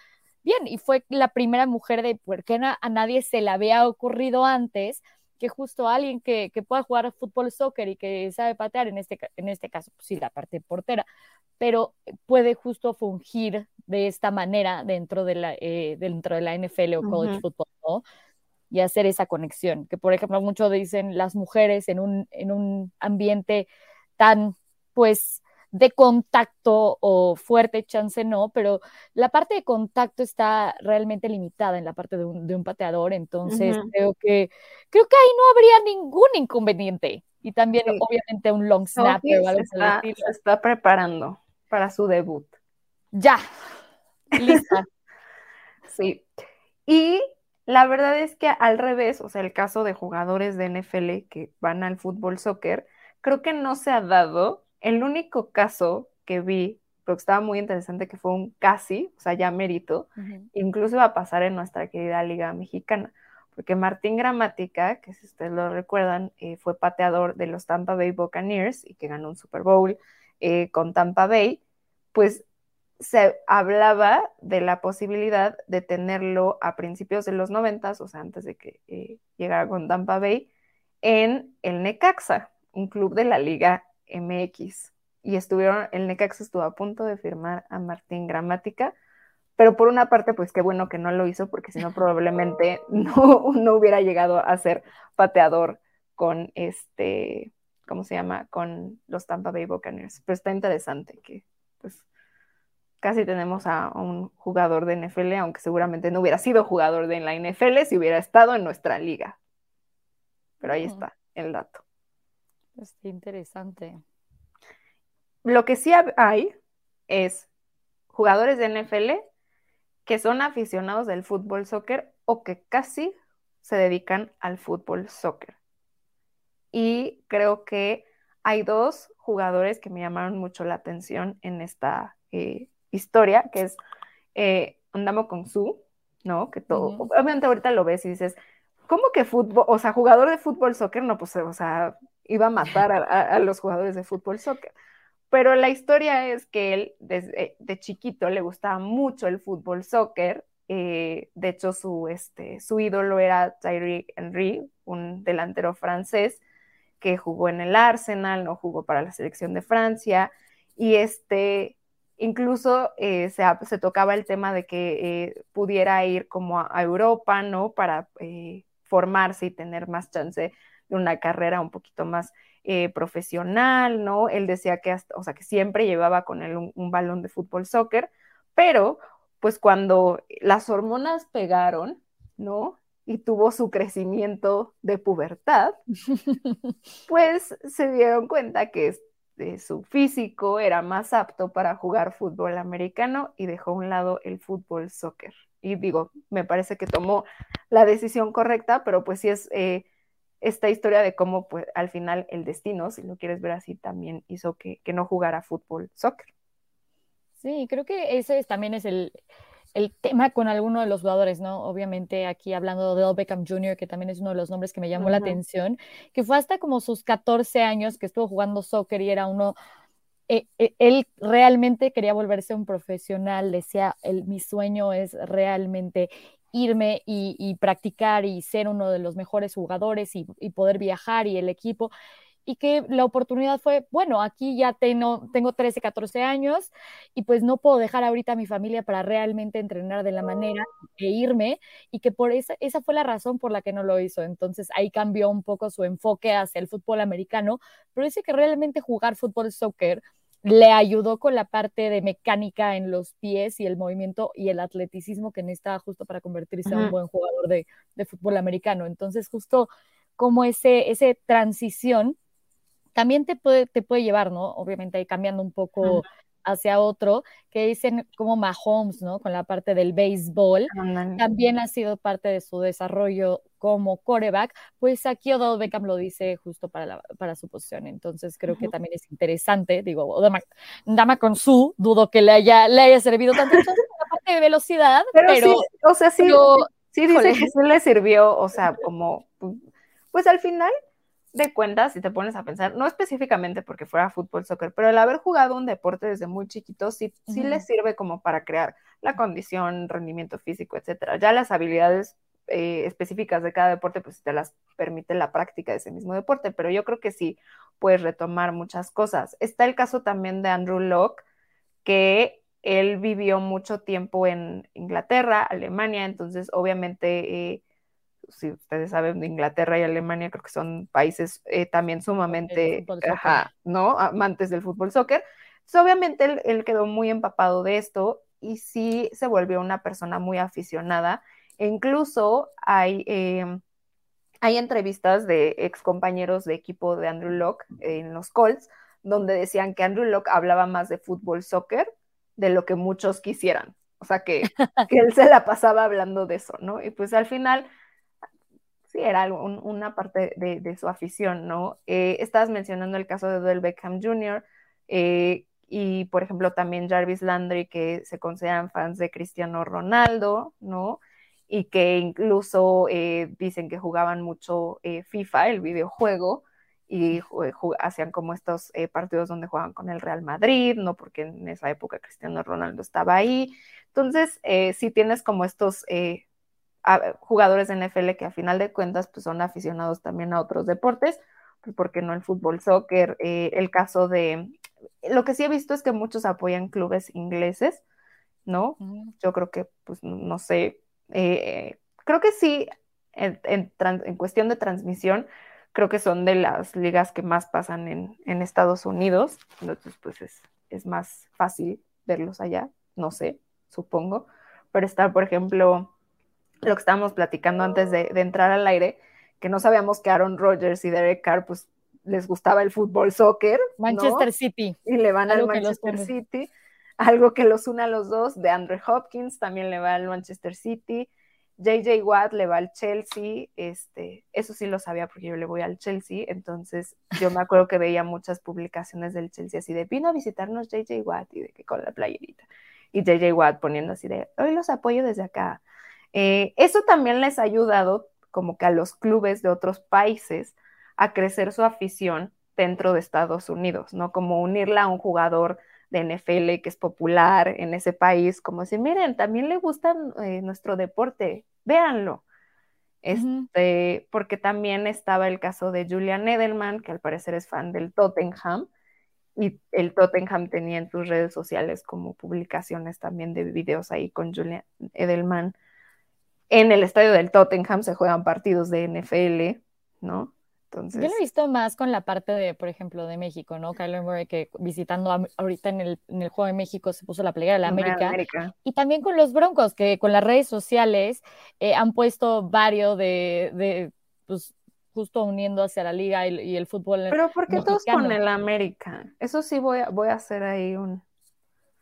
Bien, y fue la primera mujer de, porque a nadie se le había ocurrido antes que justo alguien que, que, pueda jugar fútbol, soccer y que sabe patear, en este, en este caso, pues sí, la parte portera, pero puede justo fungir de esta manera dentro de la, eh, dentro de la NFL o college football, ¿no? Y hacer esa conexión, que por ejemplo muchos dicen las mujeres en un, en un ambiente tan, pues, de contacto o fuerte chance no, pero la parte de contacto está realmente limitada en la parte de un, pateador, entonces creo que creo que ahí no habría ningún inconveniente. Y también obviamente un long snap está, se está preparando para su debut. Ya, lista. sí. Y la verdad es que al revés, o sea, el caso de jugadores de NFL que van al fútbol soccer, creo que no se ha dado. El único caso que vi, pero que estaba muy interesante, que fue un casi, o sea, ya mérito, incluso va a pasar en nuestra querida Liga Mexicana, porque Martín Gramática, que si ustedes lo recuerdan, eh, fue pateador de los Tampa Bay Buccaneers y que ganó un Super Bowl eh, con Tampa Bay, pues se hablaba de la posibilidad de tenerlo a principios de los noventas, o sea, antes de que eh, llegara con Tampa Bay, en el Necaxa, un club de la Liga MX. Y estuvieron, el Necaxa estuvo a punto de firmar a Martín Gramática, pero por una parte, pues qué bueno que no lo hizo, porque si no, probablemente no, no hubiera llegado a ser pateador con este, ¿cómo se llama? Con los Tampa Bay Buccaneers. Pero está interesante que, pues, casi tenemos a un jugador de NFL, aunque seguramente no hubiera sido jugador de la NFL si hubiera estado en nuestra liga. Pero ahí está el dato. Está interesante. Lo que sí hay es jugadores de NFL que son aficionados del fútbol soccer o que casi se dedican al fútbol soccer. Y creo que hay dos jugadores que me llamaron mucho la atención en esta eh, historia, que es eh, Andamo con Su, ¿no? Que todo, obviamente ahorita lo ves y dices, ¿cómo que fútbol, o sea, jugador de fútbol soccer, no, pues, o sea, iba a matar a, los jugadores de fútbol soccer. Pero la historia es que él desde de chiquito le gustaba mucho el fútbol soccer. Eh, de hecho, su, este, su ídolo era Thierry Henry, un delantero francés que jugó en el Arsenal, no jugó para la selección de Francia. Y este, Incluso eh, se, tocaba el tema de que eh, pudiera ir como a, Europa, ¿no? Para formarse y tener más chance de una carrera un poquito más profesional, ¿no? Él decía que, o sea, que siempre llevaba con él un, balón de fútbol soccer, pero pues cuando las hormonas pegaron, ¿no? y tuvo su crecimiento de pubertad, pues se dieron cuenta que de su físico era más apto para jugar fútbol americano y dejó a un lado el fútbol soccer. Y digo, me parece que tomó la decisión correcta, pero pues sí es eh, esta historia de cómo pues al final el destino, si lo quieres ver así, también hizo que, que no jugara fútbol soccer. Sí, creo que ese también es el, el tema con alguno de los jugadores, ¿no? Obviamente aquí hablando de Del Beckham Jr., que también es uno de los nombres que me llamó la atención, que fue hasta como sus 14 años que estuvo jugando soccer y era uno, eh, eh, él realmente quería volverse un profesional, decía, el, mi sueño es realmente irme y, practicar y ser uno de los mejores jugadores y poder viajar y el equipo y que la oportunidad fue, bueno, aquí ya tengo, tengo 13, 14 años y pues no puedo dejar ahorita a mi familia para realmente entrenar de la manera e irme y que por esa, esa fue la razón por la que no lo hizo. Entonces ahí cambió un poco su enfoque hacia el fútbol americano, pero dice que realmente jugar fútbol soccer le ayudó con la parte de mecánica en los pies y el movimiento y el atleticismo que necesitaba justo para convertirse en un buen jugador de, de, fútbol americano. Entonces, justo como ese, ese transición también te puede, te puede llevar, ¿no? Obviamente cambiando un poco hacia otro, que dicen como Mahomes, ¿no? Con la parte del béisbol, también ha sido parte de su desarrollo como coreback, pues aquí Odell Beckham lo dice justo para, para su posición, entonces creo que también es interesante, digo, dama, con su, dudo que le haya, le haya servido tanto en la parte de velocidad, pero, sí, o sea, sí, sí dice que sí le sirvió, o sea, como, pues al final de cuentas, si te pones a pensar, no específicamente porque fuera fútbol, soccer, pero el haber jugado un deporte desde muy chiquito sí, sí le sirve como para crear la condición, rendimiento físico, etcétera. Ya las habilidades eh, específicas de cada deporte, pues te las permite la práctica de ese mismo deporte, pero yo creo que sí puedes retomar muchas cosas. Está el caso también de Andrew Locke, que él vivió mucho tiempo en Inglaterra, Alemania, entonces obviamente... Eh, si ustedes saben, Inglaterra y Alemania creo que son países eh, también sumamente, ¿no? Amantes del fútbol soccer. Pues, obviamente él, quedó muy empapado de esto y sí se volvió una persona muy aficionada. E incluso hay, em, hay entrevistas de ex compañeros de equipo de Andrew Locke en los Colts, donde decían que Andrew Locke hablaba más de fútbol, soccer, de lo que muchos quisieran. O sea, que, que él se la pasaba hablando de eso, ¿no? Y pues al final, sí, era una parte de, su afición, ¿no? Eh, estabas mencionando el caso de Odell Beckham Jr., eh, y por ejemplo también Jarvis Landry, que se consideran fans de Cristiano Ronaldo, ¿no? Y que incluso eh, dicen que jugaban mucho FIFA, el videojuego, y hacían como estos partidos donde jugaban con el Real Madrid, ¿no? Porque en esa época Cristiano Ronaldo estaba ahí. Entonces, sí tienes como estos jugadores de NFL que a final de cuentas pues son aficionados también a otros deportes, pues porque no el fútbol, soccer, eh, el caso de, lo que sí he visto es que muchos apoyan clubes ingleses, ¿no? Yo creo que, pues, no sé, eh, creo que sí, en, en, cuestión de transmisión, creo que son de las ligas que más pasan en, en Estados Unidos, entonces, pues, es, es más fácil verlos allá, no sé, supongo, pero estar, por ejemplo, lo que estábamos platicando antes de, entrar al aire, que no sabíamos que Aaron Rodgers y Derek Carr, pues les gustaba el fútbol, soccer. Manchester City. Y le van al Manchester City. Algo que los une a los dos. De Andre Hopkins también le va al Manchester City. JJ Watt le va al Chelsea. Este, eso sí lo sabía porque yo le voy al Chelsea. Entonces yo me acuerdo que veía muchas publicaciones del Chelsea así de vino a visitarnos JJ Watt y de que con la playerita. Y JJ Watt poniendo así de hoy los apoyo desde acá. Eh, eso también les ha ayudado como que a los clubes de otros países a crecer su afición dentro de Estados Unidos, ¿no? Como unirla a un jugador de NFL que es popular en ese país, como decir, miren, también le gusta eh, nuestro deporte, véanlo. Este, porque también estaba el caso de Julian Edelman, que al parecer es fan del Tottenham, y el Tottenham tenía en sus redes sociales como publicaciones también de videos ahí con Julian Edelman en el estadio del Tottenham se juegan partidos de NFL, ¿no? Entonces... Yo lo he visto más con la parte de, por ejemplo, de México, ¿no? Kyler Murray que visitando ahorita en el, en el, Juego de México se puso la playera de la América. Y también con los Broncos, que con las redes sociales eh, han puesto varios de, de, pues, justo uniendo hacia la liga y, el fútbol. Pero ¿por qué todos con el América? Eso sí voy a, voy a hacer ahí un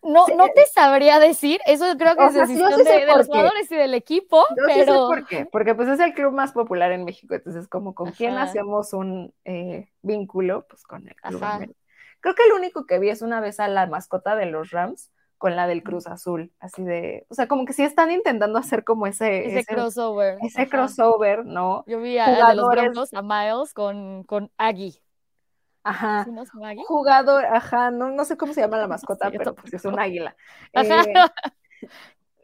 no, no te sabría decir, eso creo que es decisión de, los jugadores y del equipo, pero... por qué, porque pues es el club más popular en México, entonces como con quién hacemos un eh, vínculo, pues con el club Creo que el único que vi es una vez a la mascota de los Rams con la del Cruz Azul, así de, o sea, como que sí están intentando hacer como ese... Ese, crossover. Ese crossover, ¿no? Yo vi a, de los Broncos, a Miles con, con Aggie. Ajá. Jugador, ajá, no, no sé cómo se llama la mascota, pero pues es un águila.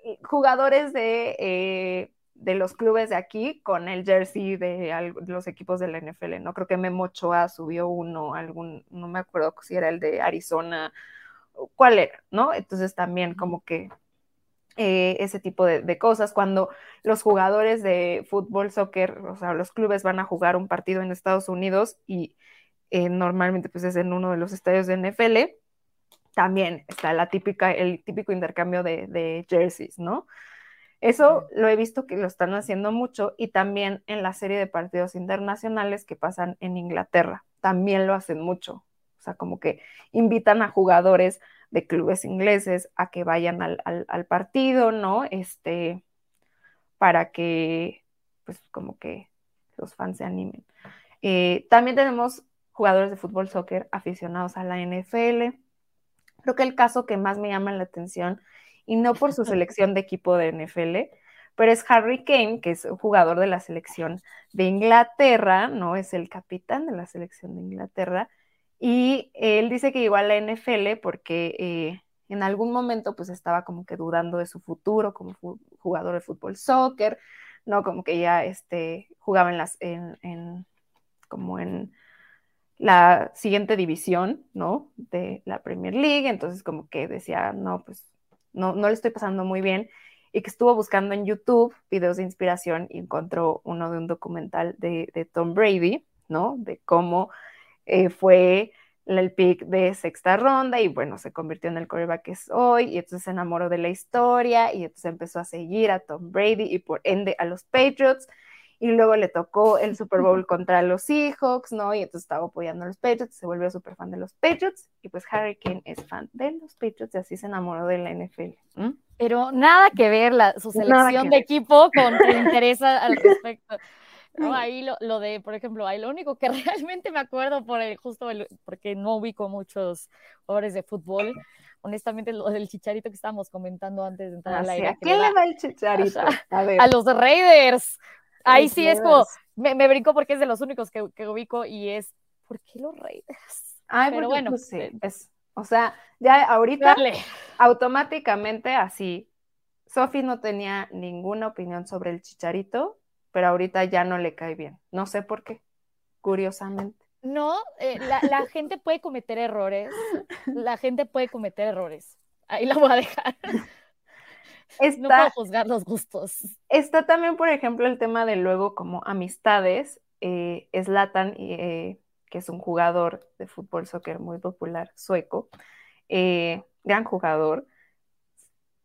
Eh, jugadores de, eh, de los clubes de aquí con el jersey de los equipos de la NFL, ¿no? Creo que Memo Ochoa subió uno, algún, no me acuerdo si era el de Arizona, cuál era, ¿no? Entonces también como que eh, ese tipo de, de, cosas. Cuando los jugadores de fútbol, soccer, o sea, los clubes van a jugar un partido en Estados Unidos y eh, normalmente pues es en uno de los estadios de NFL, también está la típica, el típico intercambio de, jerseys, ¿no? Eso lo he visto que lo están haciendo mucho y también en la serie de partidos internacionales que pasan en Inglaterra, también lo hacen mucho. O sea, como que invitan a jugadores de clubes ingleses a que vayan al, al partido, ¿no? Este, para que, pues, como que los fans se animen. Eh, también tenemos jugadores de fútbol soccer aficionados a la NFL. Creo que el caso que más me llama la atención, y no por su selección de equipo de NFL, pero es Harry Kane, que es un jugador de la selección de Inglaterra, ¿no? Es el capitán de la selección de Inglaterra, y él dice que llegó a la NFL porque eh, en algún momento pues estaba como que dudando de su futuro como jugador de fútbol soccer, ¿no? Como que ya este, jugaba en las, en como en la siguiente división, ¿no? De la Premier League, entonces como que decía, no, pues no, no le estoy pasando muy bien, y que estuvo buscando en YouTube videos de inspiración y encontró uno de un documental de, Tom Brady, ¿no? De cómo eh, fue el pick de sexta ronda y bueno, se convirtió en el quarterback que es hoy y entonces se enamoró de la historia y entonces empezó a seguir a Tom Brady y por ende a los Patriots y luego le tocó el Super Bowl contra los Seahawks, ¿no? Y entonces estaba apoyando a los Patriots, se volvió súper fan de los Patriots y pues Harry Kane es fan de los Patriots y así se enamoró de la NFL. Pero nada que ver la, su selección de equipo con tu interés al respecto. No, ahí lo, lo, de, por ejemplo, ahí lo único que realmente me acuerdo por el, justo porque no ubico muchos jugadores de fútbol, honestamente lo del chicharito que estábamos comentando antes de entrar al aire. ¿A quién le va el chicharito? A, a los Raiders. Ahí sí es como, me, me brinco porque es de los únicos que, que, ubico y es, ¿por qué los Raiders? Ay, pero bueno. Pues, sí, es, o sea, ya ahorita automáticamente así. Sofi no tenía ninguna opinión sobre el chicharito, pero ahorita ya no le cae bien. No sé por qué, curiosamente. No, eh, la, la gente puede cometer errores. La gente puede cometer errores. Ahí la voy a dejar. Está, no puedo juzgar los gustos. Está también, por ejemplo, el tema de luego como amistades. Eh, Zlatan, eh, que es un jugador de fútbol soccer muy popular, sueco, eh, gran jugador,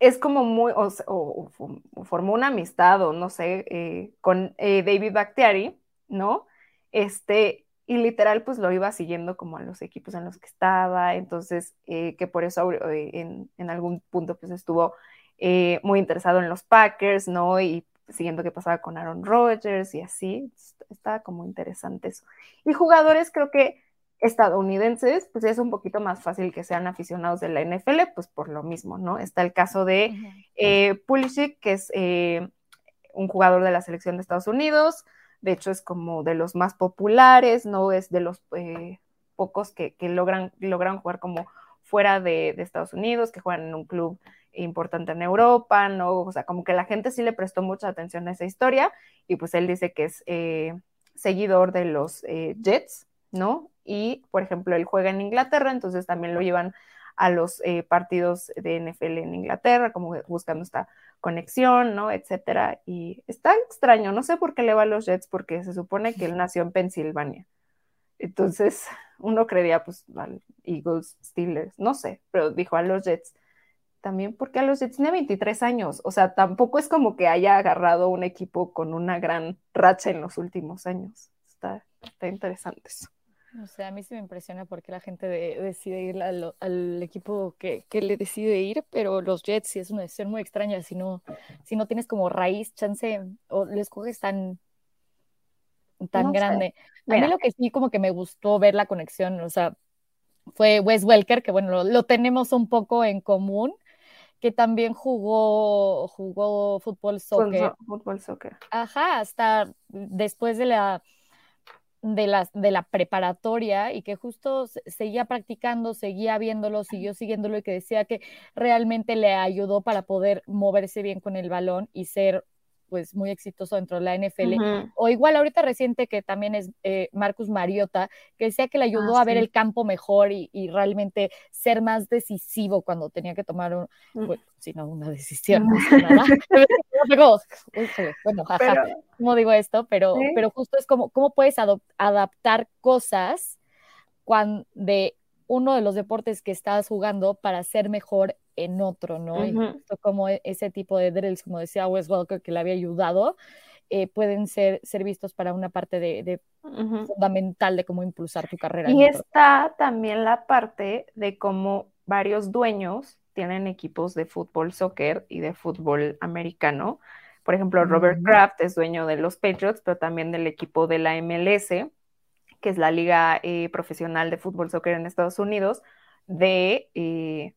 es como muy, o, o, o, formó una amistad, o no sé, eh, con eh, David Bakhtiari, ¿no? Este, y literal, pues lo iba siguiendo como a los equipos en los que estaba, entonces, eh, que por eso en, en, algún punto, pues estuvo eh, muy interesado en los Packers, ¿no? Y siguiendo qué pasaba con Aaron Rodgers y así, está como interesante eso. Y jugadores creo que estadounidenses, pues es un poquito más fácil que sean aficionados de la NFL, pues por lo mismo, ¿no? Está el caso de eh, Pulisic, que es eh, un jugador de la selección de Estados Unidos, de hecho es como de los más populares, ¿no? Es de los eh, pocos que, que, logran, logran jugar como fuera de, de Estados Unidos, que juegan en un club importante en Europa, ¿no? O sea, como que la gente sí le prestó mucha atención a esa historia y pues él dice que es eh, seguidor de los eh, Jets, ¿no? Y, por ejemplo, él juega en Inglaterra, entonces también lo llevan a los eh, partidos de NFL en Inglaterra, como buscando esta conexión, ¿no? Etcétera. Y está extraño, no sé por qué le va a los Jets, porque se supone que él nació en Pensilvania. Entonces, uno creía, pues, al Eagles, Steelers, no sé, pero dijo a los Jets también porque a los Jets tiene 23 años, o sea, tampoco es como que haya agarrado un equipo con una gran racha en los últimos años. Está, está interesante eso. O sea, a mí sí me impresiona porque la gente de, decide ir al, al equipo que, que, le decide ir, pero los Jets sí es una decisión muy extraña si no, si no tienes como raíz, chance, o les coges tan, tan no grande. Sé. A mí lo que sí como que me gustó ver la conexión, o sea, fue Wes Welker, que bueno, lo, lo tenemos un poco en común, que también jugó, jugó fútbol soccer. Fútbol soccer. Ajá, hasta después de la, de la, de la preparatoria y que justo seguía practicando, seguía viéndolo, siguió siguiéndolo y que decía que realmente le ayudó para poder moverse bien con el balón y ser pues muy exitoso dentro de la NFL. Uh -huh. O igual ahorita reciente que también es eh, Marcus Mariota, que decía que le ayudó ah, a ver sí. el campo mejor y, y, realmente ser más decisivo cuando tenía que tomar un, uh -huh. bueno, si no, una decisión. Uh -huh. bueno, jaja, pero, ¿cómo digo esto? Pero, ¿sí? pero justo es como, ¿cómo puedes adaptar cosas cuando de uno de los deportes que estás jugando para ser mejor en otro, ¿no? Uh -huh. Y como e, ese tipo de drills, como decía Wes Welker, que le había ayudado, eh, pueden ser, ser vistos para una parte de, de uh -huh. fundamental de cómo impulsar tu carrera. Y está también la parte de cómo varios dueños tienen equipos de fútbol, soccer y de fútbol americano. Por ejemplo, Robert uh -huh. Kraft es dueño de los Patriots, pero también del equipo de la MLS, que es la liga eh, profesional de fútbol, soccer en Estados Unidos, de... Eh,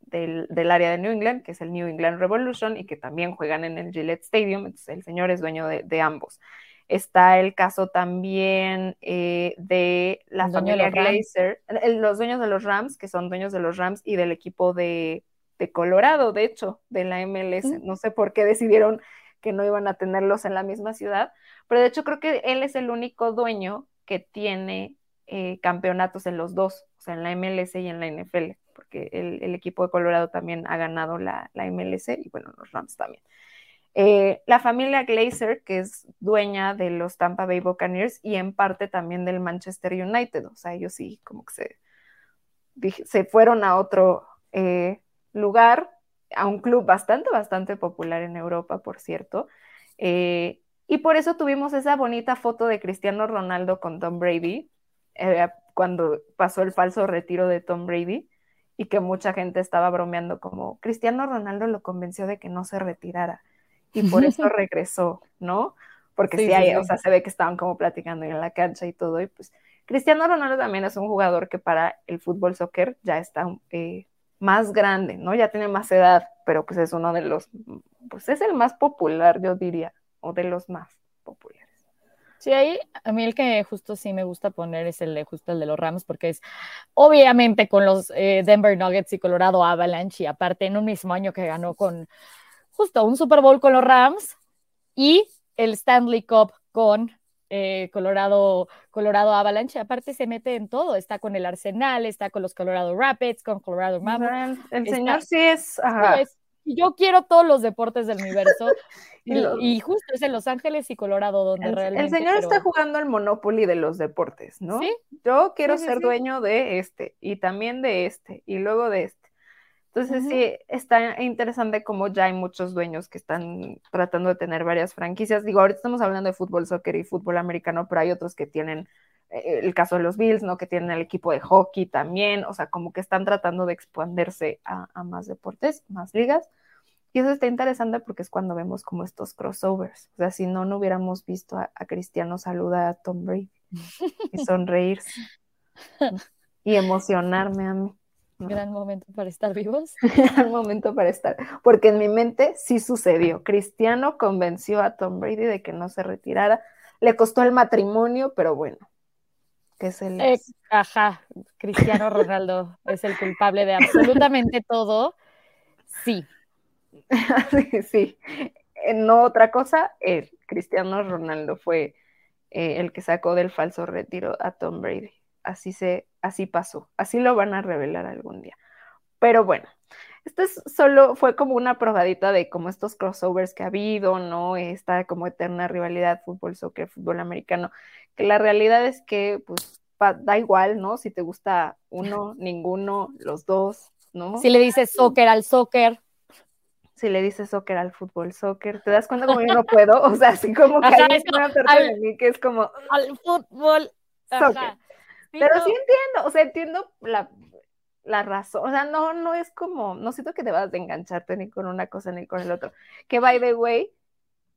del, del, área de New England, que es el New England Revolution, y que también juegan en el Gillette Stadium, entonces el señor es dueño de, de ambos. Está el caso también eh, de la familia Glazer, los dueños de los Rams, que son dueños de los Rams y del equipo de, de Colorado, de hecho, de la MLS. Mm. No sé por qué decidieron que no iban a tenerlos en la misma ciudad, pero de hecho creo que él es el único dueño que tiene eh, campeonatos en los dos, o sea, en la MLS y en la NFL porque el, el, equipo de Colorado también ha ganado la, la MLC y bueno, los Rams también. Eh, la familia Glazer, que es dueña de los Tampa Bay Buccaneers y en parte también del Manchester United, o sea, ellos sí como que se se fueron a otro eh, lugar, a un club bastante, bastante popular en Europa, por cierto. Eh, y por eso tuvimos esa bonita foto de Cristiano Ronaldo con Tom Brady, eh, cuando pasó el falso retiro de Tom Brady, y que mucha gente estaba bromeando como Cristiano Ronaldo lo convenció de que no se retirara y por eso regresó, ¿no? Porque sí, hay, o sea, se ve que estaban como platicando en la cancha y todo, y pues Cristiano Ronaldo también es un jugador que para el fútbol soccer ya está eh, más grande, ¿no? Ya tiene más edad, pero pues es uno de los, pues es el más popular, yo diría, o de los más populares. Sí, ahí a mí el que justo sí me gusta poner es el de justo el de los Rams, porque es obviamente con los eh, Denver Nuggets y Colorado Avalanche, y aparte en un mismo año que ganó con justo un Super Bowl con los Rams y el Stanley Cup con eh, Colorado, Colorado Avalanche, aparte se mete en todo, está con el Arsenal, está con los Colorado Rapids, con Colorado Mavericks. El señor sí es, yo quiero todos los deportes del universo y, justo es en Los Ángeles y Colorado donde realmente. El señor está jugando el Monopoly de los deportes, ¿no? ¿Sí? Yo quiero ser dueño de este y también de este y luego de este. Entonces sí, está interesante como ya hay muchos dueños que están tratando de tener varias franquicias. Digo, ahorita estamos hablando de fútbol, soccer y fútbol americano, pero hay otros que tienen el caso de los Bills, ¿no? Que tienen el equipo de hockey también, o sea, como que están tratando de expandirse a, más deportes, más ligas. Y eso está interesante porque es cuando vemos como estos crossovers. O sea, si no, no hubiéramos visto a, a Cristiano saludar a Tom Brady y sonreírse y emocionarme a mí. Gran momento para estar vivos. Gran momento para estar. Porque en mi mente sí sucedió. Cristiano convenció a Tom Brady de que no se retirara. Le costó el matrimonio, pero bueno. Que es el. Eh, ajá, Cristiano Ronaldo es el culpable de absolutamente todo. Sí. sí. Eh, no otra cosa, él, Cristiano Ronaldo fue eh, el que sacó del falso retiro a Tom Brady así se, así pasó, así lo van a revelar algún día. Pero bueno, esto es solo fue como una probadita de como estos crossovers que ha habido, ¿no? Esta como eterna rivalidad fútbol, soccer, fútbol americano, que la realidad es que pues da igual, ¿no? Si te gusta uno, ninguno, los dos, ¿no? Si le dices soccer al soccer. Si le dices soccer al fútbol, soccer, ¿te das cuenta como yo no puedo? O sea, así como que hay una parte de mí que es como... Al fútbol, soccer. Pero sí entiendo, o sea, entiendo la, la razón, o sea, no, no es como, no siento que debas de engancharte ni con una cosa ni con el otro. Que, by the way,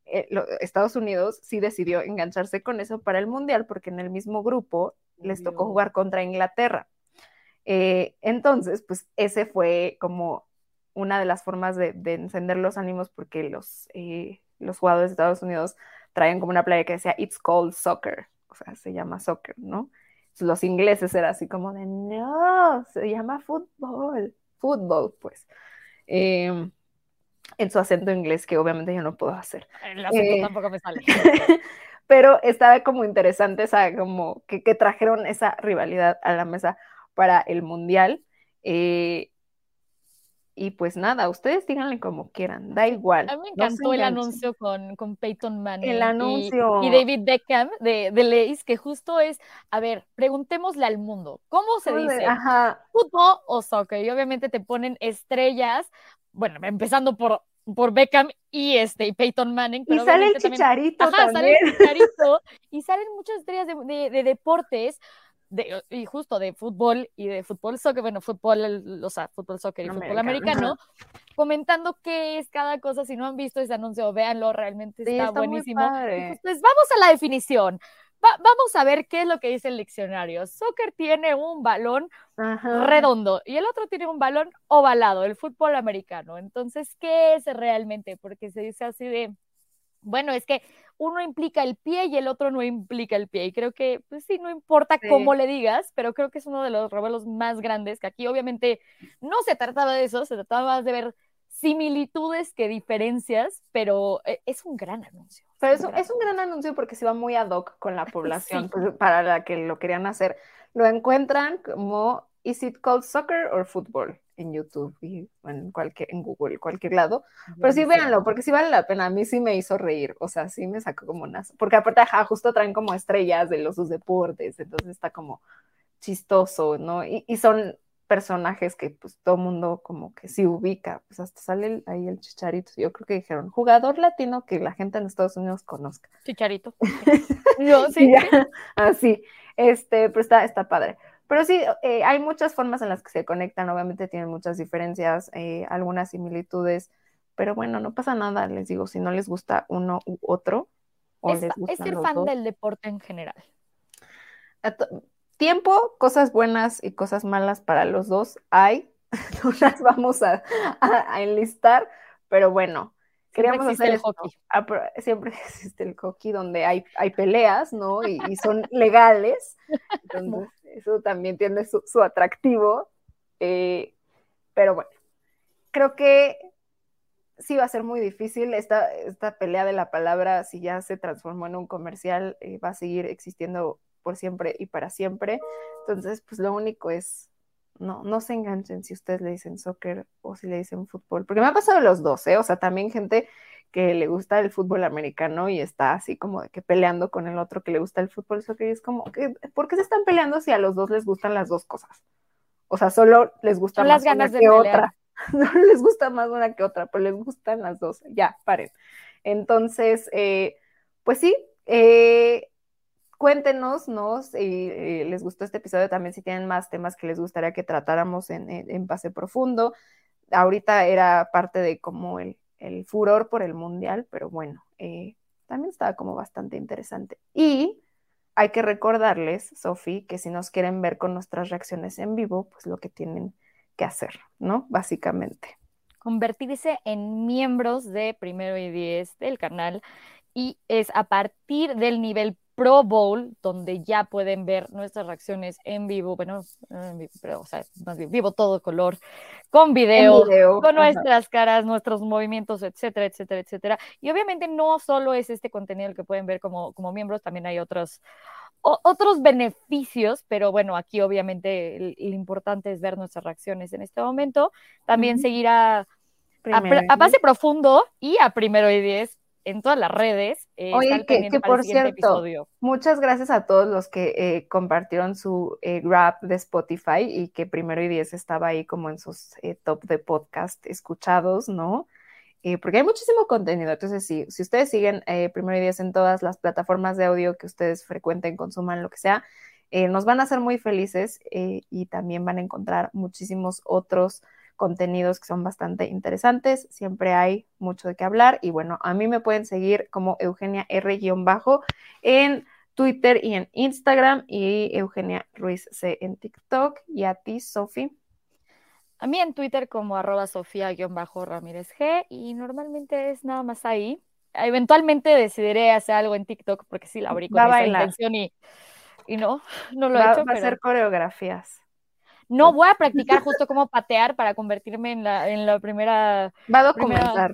eh, Estados Unidos sí decidió engancharse con eso para el Mundial, porque en el mismo grupo les tocó jugar contra Inglaterra. Eh, entonces, pues ese fue como una de las formas de, encender los ánimos, porque los, eh, los jugadores de Estados Unidos traen como una playa que decía It's called soccer, o sea, se llama soccer, ¿no? Los ingleses era así como de, no, se llama fútbol, fútbol, pues. Em, en su acento inglés, que obviamente yo no puedo hacer. El acento eh, tampoco me sale. pero estaba como interesante, esa, como que, que, trajeron esa rivalidad a la mesa para el mundial. Eh, y pues nada, ustedes díganle como quieran, da igual. A mí me encantó el anuncio con, con Peyton Manning. El anuncio. Y, David Beckham de, de Leis, que justo es, a ver, preguntémosle al mundo, ¿cómo se dice? Ajá. ¿Fútbol o soccer? Y obviamente te ponen estrellas, bueno, empezando por por Beckham y este Peyton Manning. y sale el chicharito Ajá, sale el chicharito y salen muchas estrellas de, de deportes y justo de fútbol y de fútbol soccer, bueno, fútbol, o sea, fútbol soccer y fútbol americano, comentando qué es cada cosa. Si no han visto ese anuncio, véanlo, realmente está, buenísimo. Pues vamos a la definición. vamos a ver qué es lo que dice el diccionario. Soccer tiene un balón redondo y el otro tiene un balón ovalado, el fútbol americano. Entonces, ¿qué es realmente? Porque se dice así de, bueno, es que uno implica el pie y el otro no implica el pie. Y creo que, pues sí, no importa cómo le digas, pero creo que es uno de los revelos más grandes, que aquí obviamente no se trataba de eso, se trataba más de ver similitudes que diferencias, pero eh, es un gran anuncio. Pero es, es un gran anuncio porque se va muy ad hoc con la población pues, para la que lo querían hacer. Lo encuentran como ¿Is it called soccer or football? En YouTube y en, cualquier, en Google, cualquier lado. Pero sí, véanlo, porque sí vale la pena. A mí sí me hizo reír, o sea, sí me sacó como unas. Porque aparte, ajá, justo traen como estrellas de los sus deportes, entonces está como chistoso, ¿no? Y, y son personajes que pues todo mundo como que sí ubica, pues hasta sale ahí el chicharito. Yo creo que dijeron, jugador latino que la gente en Estados Unidos conozca. Chicharito. Yo sí. Así, este, pero está, está padre. Pero sí, eh, hay muchas formas en las que se conectan, obviamente tienen muchas diferencias, eh, algunas similitudes, pero bueno, no pasa nada, les digo, si no les gusta uno u otro. O es, es ser fan del deporte en general. Tiempo, cosas buenas y cosas malas para los dos hay, no las vamos a, enlistar, pero bueno, queríamos hacer el hockey. Siempre existe el hockey donde hay, hay peleas, ¿no? Y, y son legales. Entonces, eso también tiene su, atractivo. Eh, pero bueno, creo que sí va a ser muy difícil. Esta, esta pelea de la palabra, si ya se transformó en un comercial, eh, va a seguir existiendo por siempre y para siempre. Entonces, pues lo único es, no, no se enganchen si ustedes le dicen soccer o si le dicen fútbol, porque me ha pasado los dos, ¿eh? O sea, también gente que le gusta el fútbol americano y está así como de que peleando con el otro que le gusta el fútbol soccer y es como, que, ¿por qué se están peleando si a los dos les gustan las dos cosas? O sea, solo les gusta más una que otra. No les gusta más una que otra, pero les gustan las dos. Ya, paren. Entonces, eh, pues sí, eh, cuéntenos, ¿no? Si eh, les gustó este episodio, también si tienen más temas que les gustaría que tratáramos en, en, Pase Profundo. Ahorita era parte de como el, el furor por el mundial, pero bueno, eh, también estaba como bastante interesante. Y hay que recordarles, Sofi, que si nos quieren ver con nuestras reacciones en vivo, pues lo que tienen que hacer, ¿no? Básicamente. Convertirse en miembros de Primero y Diez del canal y es a partir del nivel Pro Bowl, donde ya pueden ver nuestras reacciones en vivo, bueno, pero, o sea, más bien vivo todo color, con video, con nuestras caras, nuestros movimientos, etcétera, etcétera, etcétera. Y obviamente no solo es este contenido el que pueden ver como, como miembros, también hay otros, otros beneficios, pero bueno, aquí obviamente el, importante es ver nuestras reacciones en este momento. También seguir a, a, base profundo y a primero y diez en todas las redes. Eh, Oye, que, por cierto, muchas gracias a todos los que eh, compartieron su eh, grab de Spotify y que primero y diez estaba ahí como en sus eh, top de podcast escuchados, ¿no? porque hay muchísimo contenido. Entonces, sí, si ustedes siguen primero y diez en todas las plataformas de audio que ustedes frecuenten, consuman, lo que sea, nos van a hacer muy felices y también van a encontrar muchísimos otros contenidos que son bastante interesantes, siempre hay mucho de qué hablar y bueno, a mí me pueden seguir como Eugenia R-bajo en Twitter y en Instagram y Eugenia Ruiz C en TikTok y a ti, Sofi. A mí en Twitter como arroba Sofía-Ramírez G y normalmente es nada más ahí. Eventualmente decidiré hacer algo en TikTok porque sí la abrí con esa intención y, y no, no lo he hecho. Va a hacer coreografías. No voy a practicar justo cómo patear para convertirme en la, en la primera. Va a documentar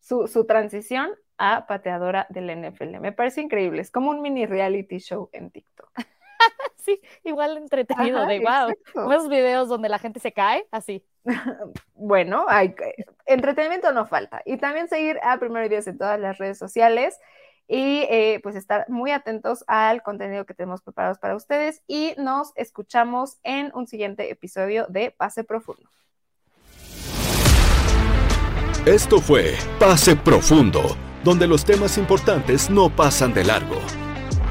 su, su, transición a pateadora del NFL. Me parece increíble. Es como un mini reality show en TikTok. sí, igual entretenido, de wow. Esos videos donde la gente se cae, así. bueno, hay, entretenimiento no falta. Y también seguir a Primero Días en todas las redes sociales y eh, pues estar muy atentos al contenido que tenemos preparados para ustedes y nos escuchamos en un siguiente episodio de Pase Profundo. Esto fue Pase Profundo, donde los temas importantes no pasan de largo,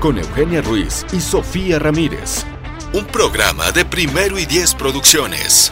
con Eugenia Ruiz y Sofía Ramírez. Un programa de primero y diez producciones.